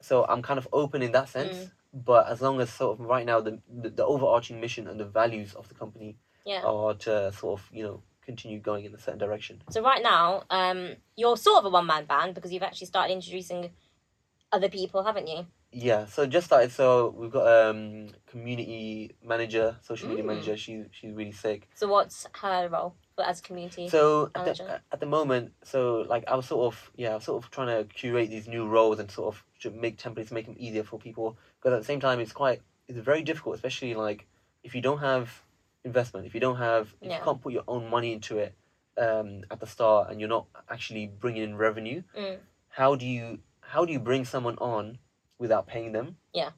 so i'm kind of open in that sense Mm. but as long as sort of right now the, the the overarching mission and the values of the company Yeah. are to sort of you know continue going in a certain direction So right now, um, you're sort of a one man band because you've actually started introducing other people, haven't you? Yeah so just started so we've got um community manager social media Mm. manager she she's really sick So what's her role as community? So at manager. the, at the moment, so like I was sort of yeah, I was sort of trying to curate these new roles and sort of to make templates make them easier for people. Because at the same time, it's quite it's very difficult, especially like if you don't have investment, if you don't have if Yeah. you can't put your own money into it um, at the start, and you're not actually bringing in revenue. Mm. How do you how do you bring someone on without paying them? Yeah.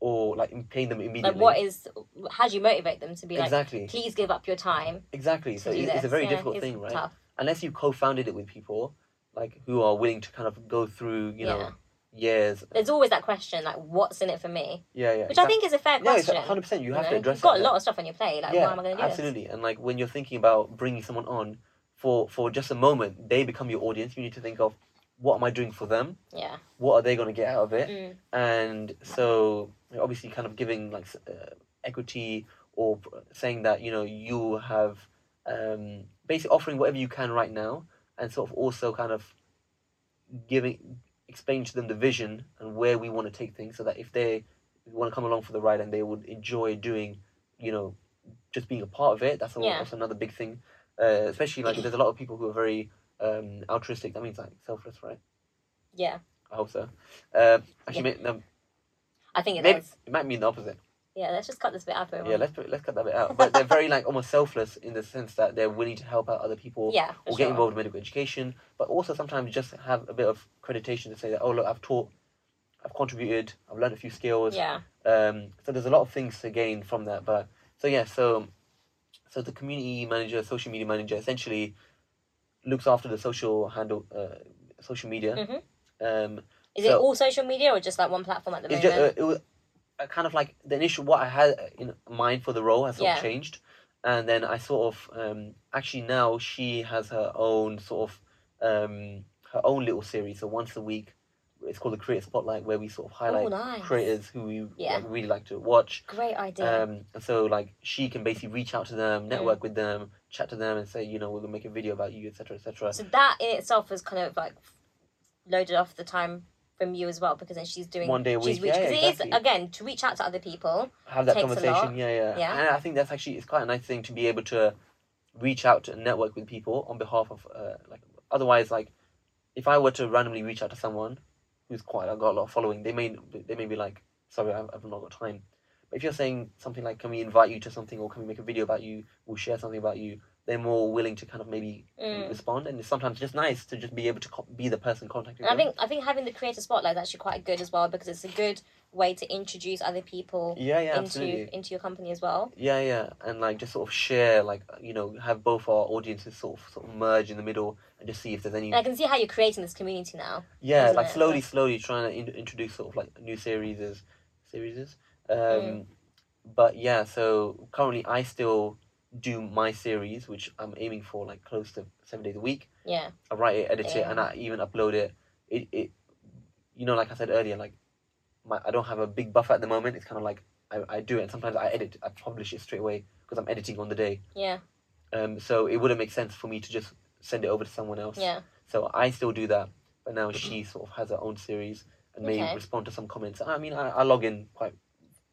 Or like paying them immediately. like, what is? How do you motivate them to be like? exactly Please give up your time. exactly. So it's, it's a very Yeah, difficult thing, right? Tough. unless you co-founded it with people like who are willing to kind of go through you know years There's always that question, like, what's in it for me? yeah yeah Which I think is a fair question. yeah it's 100 percent you have know? to address You've got it a lot of stuff on your plate. Like, yeah why am I going to do absolutely and like when you're thinking about bringing someone on for for just a moment they become your audience you need to think of what am I doing for them? Yeah. What are they going to get out of it? Mm. And so obviously, kind of giving like uh, equity or saying that you know you have um, basically offering whatever you can right now, and sort of also kind of giving explaining to them the vision and where we want to take things, so that if they want to come along for the ride and they would enjoy doing, you know, just being a part of it. That's, a, Yeah. that's another big thing. Uh, especially like there's a lot of people who are very um, altruistic. That means like selfless, right? Yeah. I hope so. Uh, actually, may- no, I think it maybe does. it might mean the opposite. Yeah, let's just cut this bit out for Yeah, let's put, let's cut that bit out. But they're very like almost selfless in the sense that they're willing to help out other people Yeah, or get sure. involved in medical education, but also sometimes just have a bit of accreditation to say that oh look, I've taught, I've contributed, I've learned a few skills. Yeah. Um, so there's a lot of things to gain from that. But so yeah, so so the community manager, social media manager, essentially looks after the social handle, uh, social media. Mhm. Um, Is it all social media or just like one platform at the moment? just uh, it was uh, kind of like the initial what I had in mind for the role has sort Yeah. of changed, and then I sort of um, actually now she has her own sort of um, her own little series. So once a week, it's called the Creator Spotlight, where we sort of highlight oh, nice. creators who we Yeah. like, really like to watch. Great idea. Um, and so like she can basically reach out to them, network with them, chat to them, and say, you know, we're gonna make a video about you, etc., etc. so that in itself is kind of like loaded off the time from you as well because then she's doing One day a week, reach, yeah, 'cause it is again to reach out to other people. Have that conversation, yeah, yeah, Yeah. And I think that's actually it's quite a nice thing to be able to reach out and network with people on behalf of uh, like otherwise like if I were to randomly reach out to someone who's quite I've got a lot of following, they may they may be like, sorry, I've, I've not got time. But if you're saying something like, can we invite you to something or can we make a video about you? We'll share something about you. They're more willing to kind of maybe Mm. respond, and it's sometimes just nice to just be able to co- be the person contacting And I think I think having the creator spotlight is actually quite good as well because it's a good way to introduce other people yeah, yeah, into absolutely. into your company as well. Yeah, yeah, and like just sort of share, like you know, have both our audiences sort of sort of merge in the middle and just see if there's any. And I can see how you're creating this community now. yeah, like it? slowly, slowly trying to in- introduce sort of like new series, series. Um, Mm. but yeah, so currently I still do my series, which I'm aiming for like close to seven days a week. Yeah. I write it, edit it, and I even upload it. It, it, you know, like I said earlier, like my I don't have a big buffer at the moment. It's kind of like I, I do it, and sometimes I edit, I publish it straight away because I'm editing on the day. Yeah. Um, so it wouldn't make sense for me to just send it over to someone else. Yeah. So I still do that, but now she sort of has her own series and may Okay. respond to some comments. I mean, I, I log in quite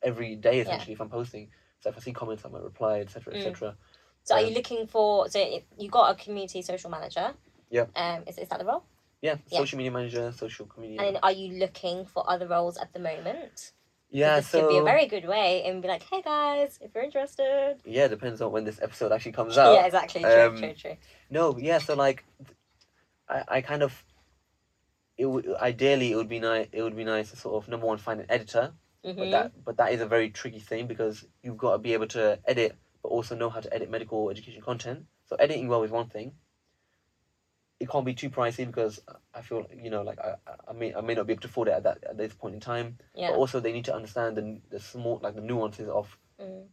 every day essentially if I'm posting. So if I see comments, I might reply, etc., Mm. etc. So are Um, you looking for? So you got a community social manager. Yeah. Um. Is, is that the role? Yeah, Yeah. social media manager, social community. And are you looking for other roles at the moment? yeah, this so could be a very good way and be like, hey guys, if you're interested. yeah, depends on when this episode actually comes out. Yeah, exactly. True, Um, true, true. No, yeah, so like, I, I kind of, it would ideally it would be nice. It would be nice to sort of number one find an editor, hmm but that but that is a very tricky thing because you've got to be able to edit, but also know how to edit medical education content. So editing well is one thing. It can't be too pricey because I feel you know like I, I- may I may not be able to afford it at that at this point in time. yeah. But also they need to understand the the small like the nuances of Mm.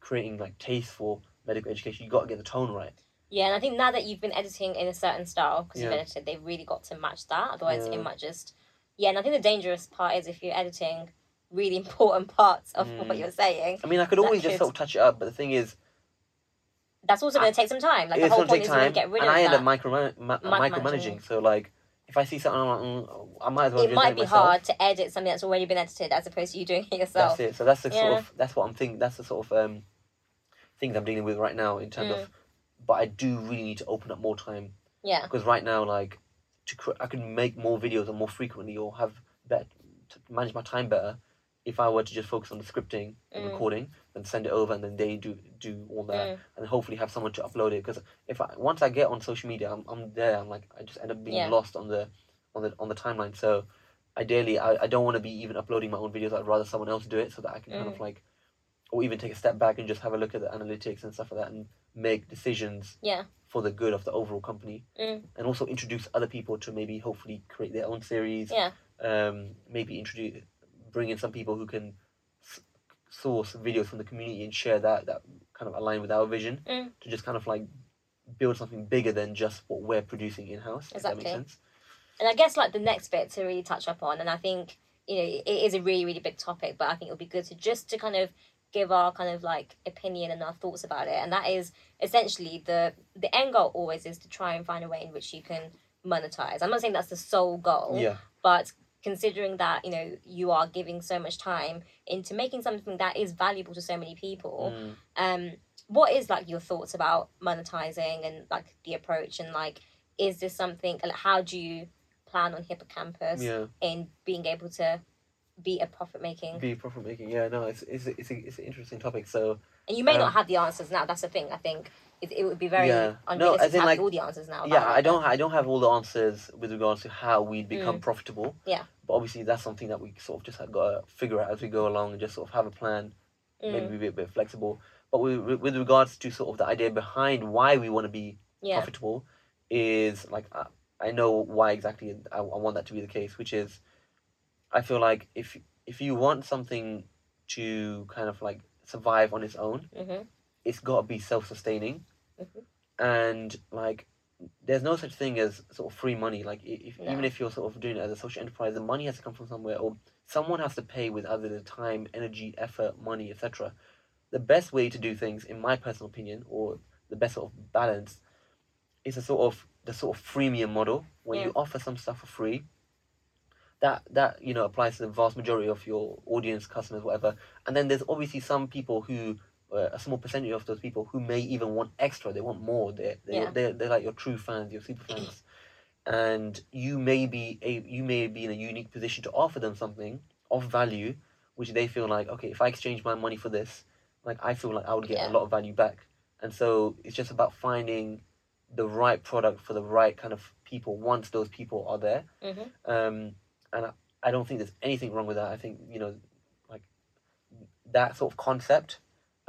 creating like taste for medical education. You got to get the tone right. Yeah, and I think now that you've been editing in a certain style, because you've edited, they've really got to match that. Otherwise, Yeah. it might just. Yeah, and I think the dangerous part is if you're editing really important parts of what Mm. you're saying, I mean, I could always just sort of touch it up, but the thing is, that's also going to take some time. Like the whole point is time, to get rid and of I end up micro ma- Micromanaging. So like, if I see something, I'm like, mm, I might as well. it might be myself. hard to edit something that's already been edited as opposed to you doing it yourself. That's it. So that's the Yeah. sort of that's what I'm thinking. That's the sort of um things I'm dealing with right now in terms Mm. of. But I do really need to open up more time Yeah, because right now, like, to cr- I could make more videos and more frequently, or have better to manage my time better if I were to just focus on the scripting and Mm. recording and send it over, and then they do do all that. Mm. and hopefully have someone to upload it because if I once I get on social media I'm, I'm there I'm like I just end up being Yeah. lost on the on the on the timeline so ideally I, I don't want to be even uploading my own videos I'd rather someone else do it so that I can kind Mm. of like or even take a step back and just have a look at the analytics and stuff like that and make decisions yeah, for the good of the overall company Mm. and also introduce other people to maybe hopefully create their own series yeah, um maybe introduce bring in some people who can s- source videos from the community and share that that kind of align with our vision Mm. to just kind of like build something bigger than just what we're producing in house. If that makes Exactly. sense. and I guess like the next bit to really touch up on, and I think you know it is a really really big topic, but I think it would be good to just to kind of give our kind of like opinion and our thoughts about it, and that is essentially the the end goal always is to try and find a way in which you can monetize. I'm not saying that's the sole goal, Yeah. but considering that you know you are giving so much time into making something that is valuable to so many people Mm. um what is like your thoughts about monetizing and like the approach and like is this something like how do you plan on hippocampus Yeah. in being able to be a profit making Be profit making. Yeah. No. It's it's it's, a, it's an interesting topic. So and you may Um, not have the answers now that's the thing i think it, it would be very Yeah. No, unrealistic as to in, have like- all the answers now yeah, I don't I don't have all the answers with regards to how we'd become Mm. profitable. Yeah. But obviously that's something that we sort of just have got to figure out as we go along and just sort of have a plan. mm, Maybe be a bit flexible. But with, with regards to sort of the idea behind why we want to be yeah profitable is like I, I know why exactly I, I want that to be the case, which is I feel like if if you want something to kind of like survive on its own, hmm it's got to be self sustaining, Mhm. and like there's no such thing as sort of free money. Like if No. even if you're sort of doing it as a social enterprise, the money has to come from somewhere, or someone has to pay with either the time, energy, effort, money, etc. The best way to do things, in my personal opinion, or the best sort of balance, is a sort of the sort of freemium model where Yeah. you offer some stuff for free. That that you know applies to the vast majority of your audience, customers, whatever. And then there's obviously some people who a small percentage of those people who may even want extra. They want more. They're they're, Yeah. they're, they're like your true fans, your super fans, and you may be a you may be in a unique position to offer them something of value, which they feel like okay, if I exchange my money for this, like I feel like I would get Yeah. a lot of value back. And so it's just about finding the right product for the right kind of people once those people are there. hmm Um, and I, I don't think there's anything wrong with that. I think you know, like that sort of concept,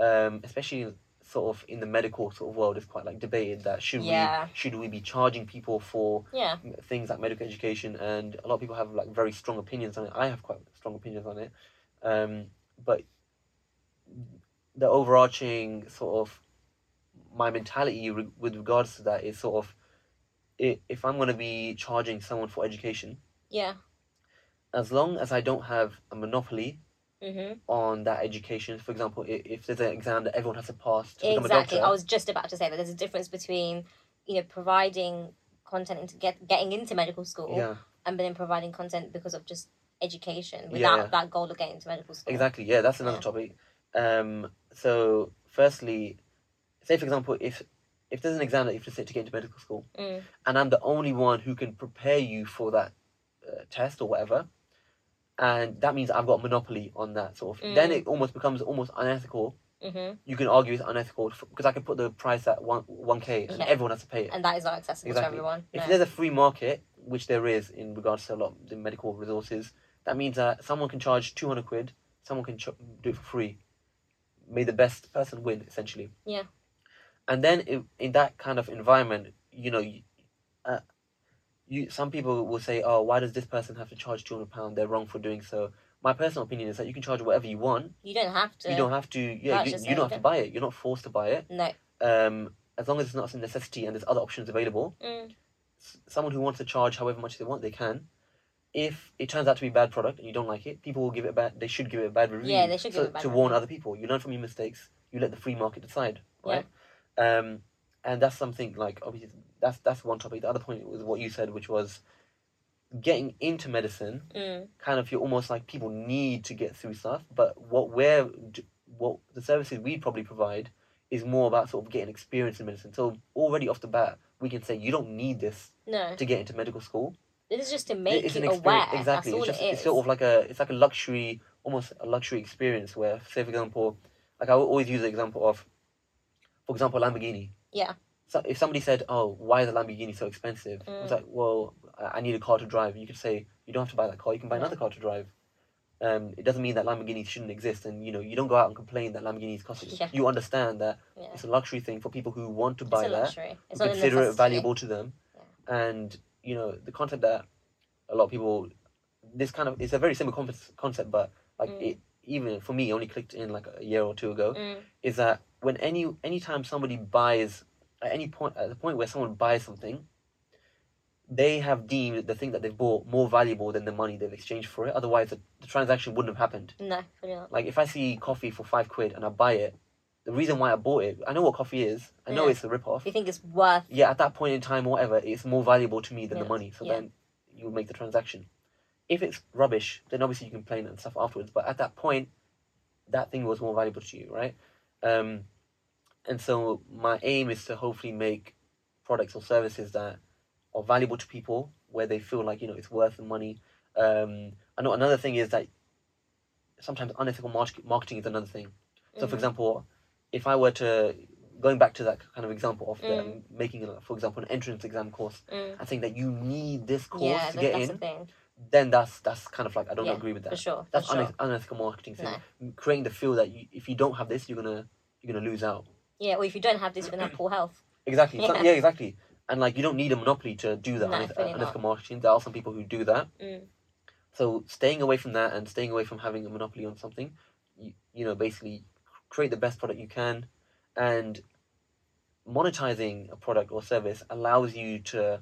um, especially sort of in the medical sort of world, is quite like debated. That should Yeah. we should we be charging people for yeah things like medical education? And a lot of people have like very strong opinions on it. I have quite strong opinions on it, um, but the overarching sort of my mentality re- with regards to that is sort of if I'm going to be charging someone for education yeah as long as I don't have a monopoly hmm on that education, for example, if, if there's an exam that everyone has to pass to exactly i was just about to say that there's a difference between you know providing content into get getting into medical school yeah, and then providing content because of just education Yeah, without yeah. that goal of getting into medical school exactly, yeah, that's another Yeah. topic. Um, so, firstly, say for example, if if there's an exam that you have to sit to get into medical school, Mm. and I'm the only one who can prepare you for that uh, test or whatever, and that means I've got a monopoly on that sort of. Then Mm. it almost becomes almost unethical. hmm You can argue it's unethical because I can put the price at one one k and Yeah. everyone has to pay it. and that is not accessible Exactly. to everyone If no. there's a free market, which there is in regards to a lot of the medical resources, that means that someone can charge 200 quid, someone can ch- do it for free. May the best person win, essentially. Yeah. And then in, in that kind of environment, you know, uh, you some people will say, oh, why does this person have to charge 200 pound? They're wrong for doing so. My personal opinion is that you can charge whatever you want. you don't have to You don't have to. Yeah, you, you don't have to buy it. You're not forced to buy it. no Um, as long as it's not a necessity and there's other options available mm. s- someone who wants to charge however much they want, they can. If it turns out to be a bad product and you don't like it, people will give it a bad. They should give it a bad review. Yeah, they should give so, it a bad to warn other people. You learn from your mistakes. You let the free market decide, right? Yeah. Um, and that's something like obviously that's that's one topic. The other point was what you said, which was getting into medicine. Mm. Kind of, you're almost like people need to get through stuff, but what we're what the services we probably provide is more about sort of getting experience in medicine. So already off the bat, we can say you don't need this no to get into medical school. this is just to make it's you an aware experience exactly. It's just it it's sort of like a it's like a luxury, almost a luxury experience. Where, say for example, like I always use the example of, for example, Lamborghini. Yeah. So if somebody said, "Oh, why is a Lamborghini so expensive?" It's Mm. like, "Well, I I need a car to drive." You could say, "You don't have to buy that car. You can buy Yeah. another car to drive." Um, it doesn't mean that Lamborghinis shouldn't exist, and you know you don't go out and complain that Lamborghinis cost. Yeah. You understand that yeah it's a luxury thing for people who want to it's buy that it's who consider it valuable to them and you know the concept that a lot of people this kind of it's a very simple concept, concept but like Mm. it even for me only clicked in like a year or two ago Mm. is that when any anytime somebody buys at any point at the point where someone buys something they have deemed the thing that they've bought more valuable than the money they've exchanged for it. Otherwise, the, the transaction wouldn't have happened. No, probably not. Like if I see coffee for five quid and I buy it, the reason why I bought it, I know what coffee is. I know Yeah. it's a rip off. You think it's worth? Yeah, at that point in time or whatever, it's more valuable to me than the money. So Yeah. then you make the transaction. If it's rubbish, then obviously you complain and stuff afterwards. But at that point, that thing was more valuable to you, right? Um, and so my aim is to hopefully make products or services that are valuable to people, where they feel like you know it's worth the money. Um, I know another thing is that sometimes unethical market- marketing is another thing. So, for Mhm. example, if I were to going back to that kind of example of the, Mm. making, for example, an entrance exam course, Mm. I think that you need this course Yeah, to get in. the thing. Then that's that's kind of like I don't Yeah, agree with For that. sure. That's for sure. uneth- unethical marketing. So No. creating the feel that you, if you don't have this, you're gonna you're gonna lose out. Yeah, well, if you don't have this, you're gonna have poor health. Exactly. So- Yeah. yeah, exactly. And like you don't need a monopoly to do that No, uneth- really unethical marketing. There are some people who do that. Mm. So staying away from that and staying away from having a monopoly on something, you, you know, basically create the best product you can, and monetizing a product or service allows you to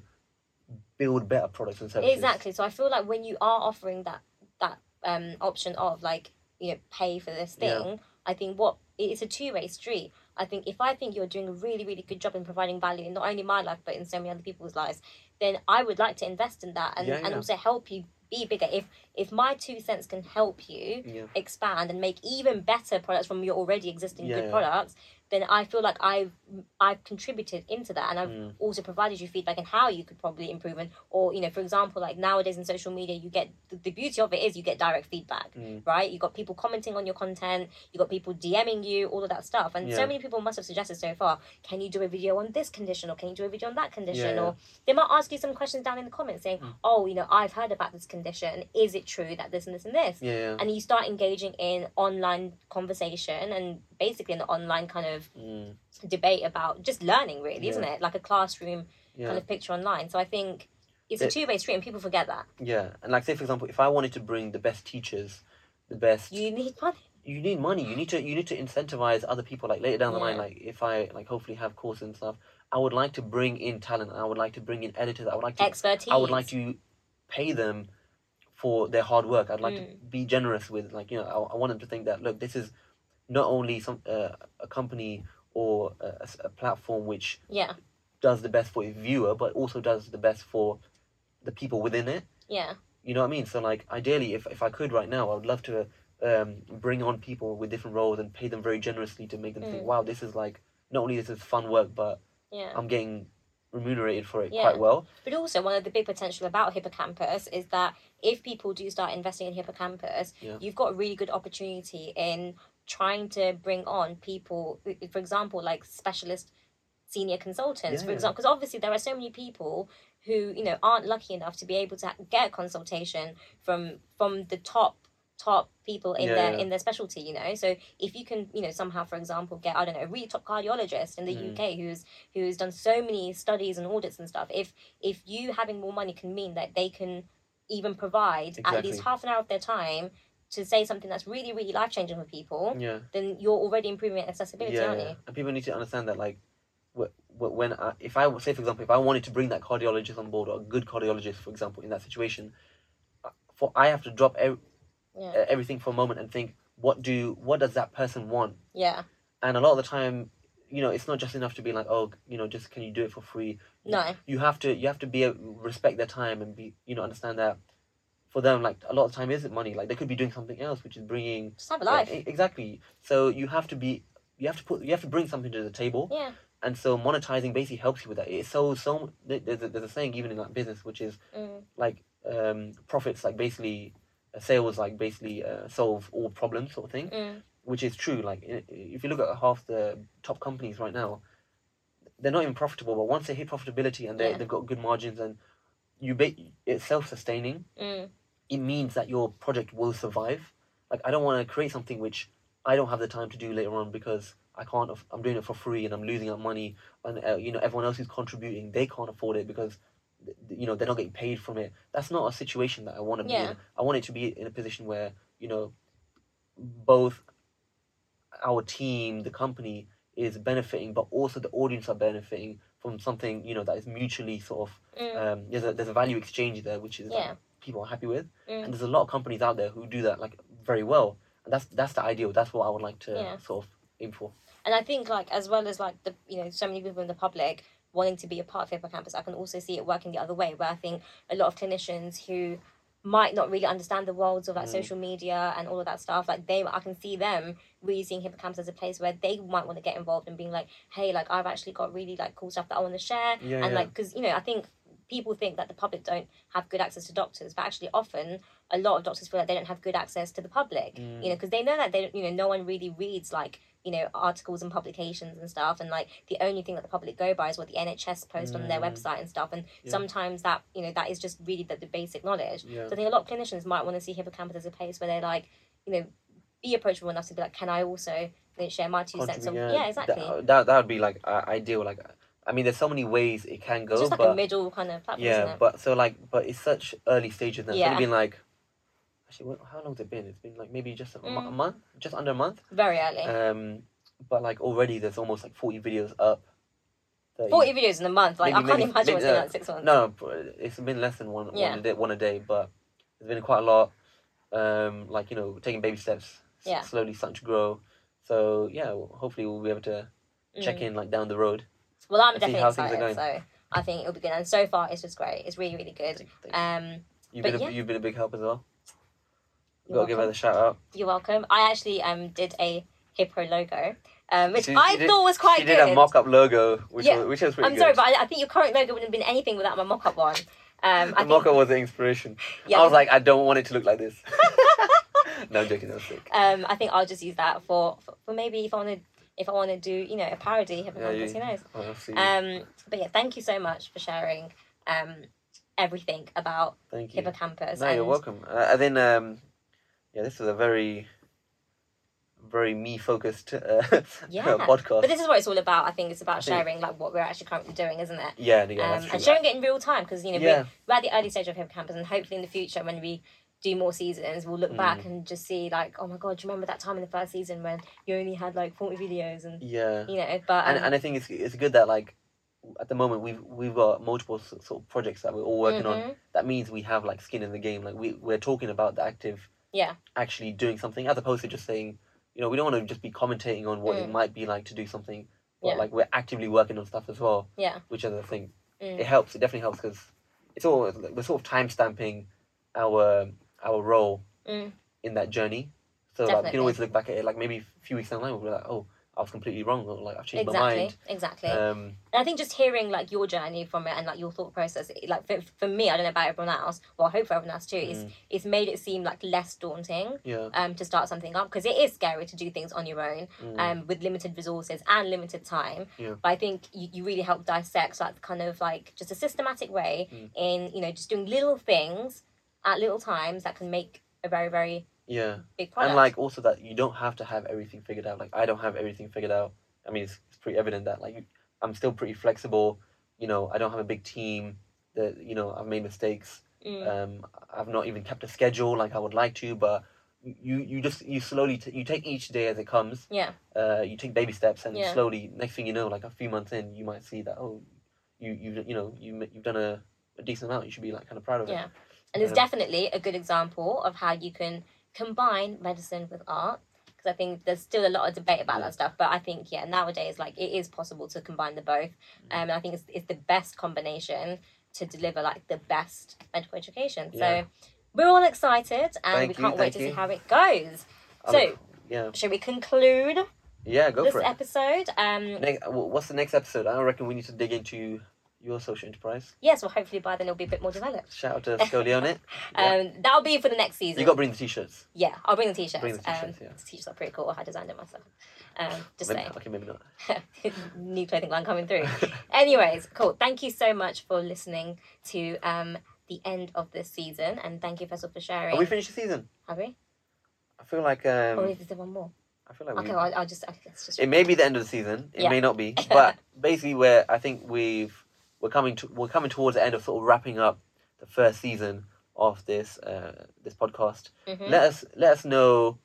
build better products and services. Exactly. So I feel like when you are offering that that um option of like you know pay for this Yeah. thing, I think what it's a two way street. I think if I think you're doing a really really good job in providing value in not only my life but in so many other people's lives, then I would like to invest in that and Yeah, and also help you be bigger. If if my two cents can help you Yeah. expand and make even better products from your already existing Yeah, good yeah. products, then I feel like I've I've contributed into that and I've Mm. also provided you feedback on how you could probably improve and or you know for example like nowadays in social media you get the, the beauty of it is you get direct feedback Mm. right you got people commenting on your content you got people DMing you all of that stuff and so many people must have suggested so far can you do a video on this condition or can you do a video on that condition Yeah. or they might ask you some questions down in the comments saying Mm. oh you know I've heard about this condition is it true that this and this and this Yeah. yeah. and you start engaging in online conversation and basically an online kind of Mm. debate about just learning really isn't it like a classroom Yeah. kind of picture online so i think it's a two-way street and people forget that Yeah. And like say for example, if I wanted to bring the best teachers, the best you need money you need money. You need to you need to incentivize other people. Like later down the line, like if I like hopefully have courses and stuff, I would like to bring in talent. I would like to bring in editors. I would like to expertise I would like to pay them for their hard work. I'd like to Mm. be generous with like you know I, I want them to think that look this is not only some uh, a company or a platform which yeah does the best for its viewer, but also does the best for the people within it. yeah You know what I mean? So like ideally, if if I could right now, I would love to um, bring on people with different roles and pay them very generously to make them think, Mm. wow, this is like not only this is fun work, but yeah I'm getting remunerated for it Yeah. quite well. but also one of the big potential about hippocampus is that if people do start investing in hippocampus Yeah. you've got a really good opportunity in trying to bring on people for example like specialist senior consultants for example because obviously there are so many people who you know aren't lucky enough to be able to get a consultation from from the top top people in Yeah, their yeah. in their specialty you know so if you can you know somehow for example get i don't know a really top cardiologist in the Mm. uk who's who's done so many studies and audits and stuff if if you having more money can mean that they can even provide at least half an hour of their time to say something that's really really life changing for people Yeah. then you're already improving accessibility yeah, aren't yeah. you? And people need to understand that like wh- wh- when I, if I say for example if I wanted to bring that cardiologist on board or a good cardiologist for example in that situation uh, for I have to drop ev- yeah. everything for a moment and think what do what does that person want? Yeah. And a lot of the time you know it's not just enough to be like oh you know just can you do it for free? No. you have to you have to be able respect their time and be you know understand that for them like a lot of time isn't money like they could be doing something else which is bringing just have a life Yeah, e- exactly so you have to be you have to put you have to bring something to the table yeah and so monetizing basically helps you with that it's so so there's a, there's a saying even in that business which is mm. like um profits like basically uh, sales like basically uh, solve all problems sort of thing Mm. which is true like if you look at half the top companies right now they're not even profitable but once they hit profitability and they, Yeah. they've got good margins and you ba- it's self-sustaining Mm. It means that your project will survive like i don't want to create something which i don't have the time to do later on because i can't i'm doing it for free and i'm losing out money and uh, you know everyone else who's contributing they can't afford it because you know they're not getting paid from it that's not a situation that i want to be in i want it to be in a position where you know both our team the company is benefiting, but also the audience are benefiting from something you know that is mutually sort of Mm. um, there's a there's a value exchange there, which is Yeah. like, people are happy with, Mm. and there's a lot of companies out there who do that like very well, and that's that's the ideal. That's what I would like to Yeah. sort of aim for. And I think like as well as like the you know so many people in the public wanting to be a part of hippocampus, I can also see it working the other way, where I think a lot of clinicians who might not really understand the worlds of like Mm. social media and all of that stuff like they i can see them really seeing hippocampus as a place where they might want to get involved and being like hey like i've actually got really like cool stuff that i want to share Yeah, and yeah. like because you know i think people think that the public don't have good access to doctors but actually often a lot of doctors feel like they don't have good access to the public Mm. you know because they know that they don't you know no one really reads like you know articles and publications and stuff and like the only thing that the public go by is what the nhs post on their Mm. website and stuff and Yeah. sometimes that you know that is just really the, the basic knowledge Yeah. so i think a lot of clinicians might want to see hippocampus as a place where they're like you know be approachable enough to be like can i also share my two cents Contribute, yeah exactly That, that, that would be like uh, ideal. Like, I mean, there's so many ways it can go, it's just like but a middle kind of platform yeah, but so like, but it's such early stages now. It's Yeah. only been like, actually, what, how long's it been? It's been like maybe just a, mo- a Mm. month, just under a month. very early Um, but like already there's almost like 40 videos up. 30 40 videos in a month like Maybe- i can't maybe- imagine maybe- what's uh, that six months No, it's been less than one, Yeah. one, a day, one a day, but it's been quite a lot. Um, like you know, taking baby steps, Yeah. slowly starting to grow. So yeah, hopefully we'll be able to check Mm. in like down the road. Well i'm definitely how things are excited so i think it'll be good and so far it's just great it's really really good Thank- thank you. um you've been a, yeah. you've been a big help as well. You've Got to give her the shout out. You're welcome. I actually um did a hippo logo, um, which She- I she did- thought was quite she good. did a mock up logo, which Yeah. was, which was pretty I'm good. sorry, but I, I think your current logo wouldn't have been anything without my mock-up one. Um, I the think, mock up was the inspiration. yeah, I was like, I don't want it to look like this. no, I'm joking. That was sick. um, I think I'll just use that for for, for maybe if I want to if I want to do you know a parody hippocampus, you- who knows? Um, but yeah, thank you so much for sharing um everything about Thank you. hippocampus. No, and you're welcome. Uh, and then, um, yeah, this was a very, very me focused uh, Yeah, podcast. But this is what it's all about. I think it's about sharing like what we're actually currently doing, isn't it? yeah, yeah, that's um, and sharing it in real time because you know yeah, we're, we're at the early stage of hippocampus and hopefully in the future when we do more seasons we'll look back Mm. and just see like oh my god do you remember that time in the first season when you only had like 40 videos and yeah. you know but um, And and I think it's it's good that like at the moment we've we've got multiple sort of projects that we're all working on. mhm, That means we have like skin in the game. Like we we're talking about the active, Yeah. actually doing something as opposed to just saying, you know, we don't want to just be commentating on what it Mm. might be like to do something. But Yeah. like we're actively working on stuff as well. Yeah. Which is the thing. mm, it helps. It definitely helps because it's all we're sort of time stamping our our role Mm. in that journey. So like, we can always look back at it like maybe a few weeks down the line we'll be like, oh, I was completely wrong or like I've changed my mind. exactly Um, and i think just hearing like your journey from it and like your thought process it- like for, for me i don't know about everyone else well i hope for everyone else too it's, Mm. it's made it seem like less daunting yeah. um, to start something up because it is scary to do things on your own Mm. um, with limited resources and limited time. Yeah. But I think you, you really help dissect like kind of like just a systematic way Mm. in you know just doing little things at little times that can make a very very yeah. big product. And like also that you don't have to have everything figured out. Like I don't have everything figured out. I mean, it's, it's pretty evident that like I'm still pretty flexible. You know, I don't have a big team. That you know, I've made mistakes. Mm, Um, I've not even kept a schedule like I would like to, but you you just you slowly t- you take each day as it comes. yeah, Uh, you take baby steps, and Yeah. slowly, next thing you know, like a few months in, you might see that oh, you you you know you you've done a, a decent amount. You should be like kind of proud of Yeah. it. And it's definitely a good example of how you can combine medicine with art. Because I think there's still a lot of debate about Yeah. that stuff, but I think yeah nowadays like it is possible to combine the both, Mm. um, and I think it's, it's the best combination to deliver like the best medical education. Yeah. So we're all excited, and Thank we can't wait to you. see how it goes. So- look- yeah, Shall we conclude yeah, go this for it. episode? Um, Next, what's the next episode? I reckon we need to dig into your social enterprise. yes, well, hopefully by then it'll be a bit more developed. Shout out to Scolione. Yeah. Um, that'll be for the next season. you got to bring the t-shirts. yeah, I'll bring the t-shirts. Bring the t-shirts, um, yeah. The t-shirts are pretty cool. I designed it myself. Um, just Maybe, saying. okay, maybe not. New clothing line coming through. Anyways, cool. Thank you so much for listening to um the end of this season, and thank you, Faisal, for sharing. Have we finished the season? Have we? I feel like um, or is there one more? I feel like Okay, we, well, I'll, I'll just. Just. it may be the end of the season. It Yeah. may not be. But basically, where I think we've we're coming to we're coming towards the end of sort of wrapping up the first season of this uh, this podcast. Mhm. Let us let us know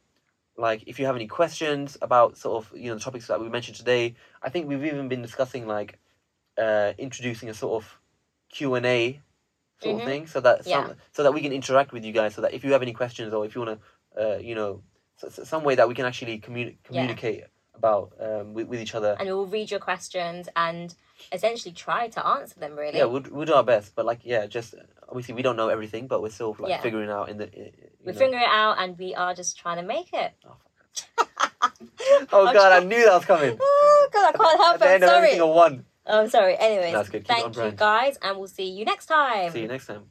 like if you have any questions about sort of you know the topics that we mentioned today. I think we've even been discussing like uh, introducing a sort of Q and A sort Mhm. of thing, so that some, Yeah. so that we can interact with you guys. So that if you have any questions or if you want to, uh, you know, so, so- some way that we can actually communi- communicate about um, with, with each other. and we'll read your questions and essentially try to answer them. Really. Yeah, we'll, we'll do our best, but like yeah, just obviously we don't know everything, but we're still like Yeah. figuring out in the. i- i- we you know. figure it out, and we are just trying to make it. Oh I'll god, I knew that was coming. Oh God, I can't help At the it. I'm end of sorry. a. I'm sorry. Anyways, That's good. Keep it on thank you brand. guys, and we'll see you next time. See you next time.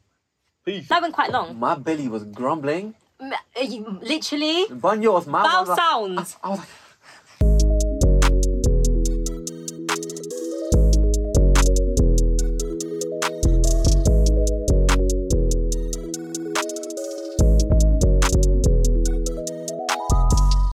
Peace. That went quite long. My belly was grumbling. M- uh, you- Literally, Banyo was my vowel sounds. I was like.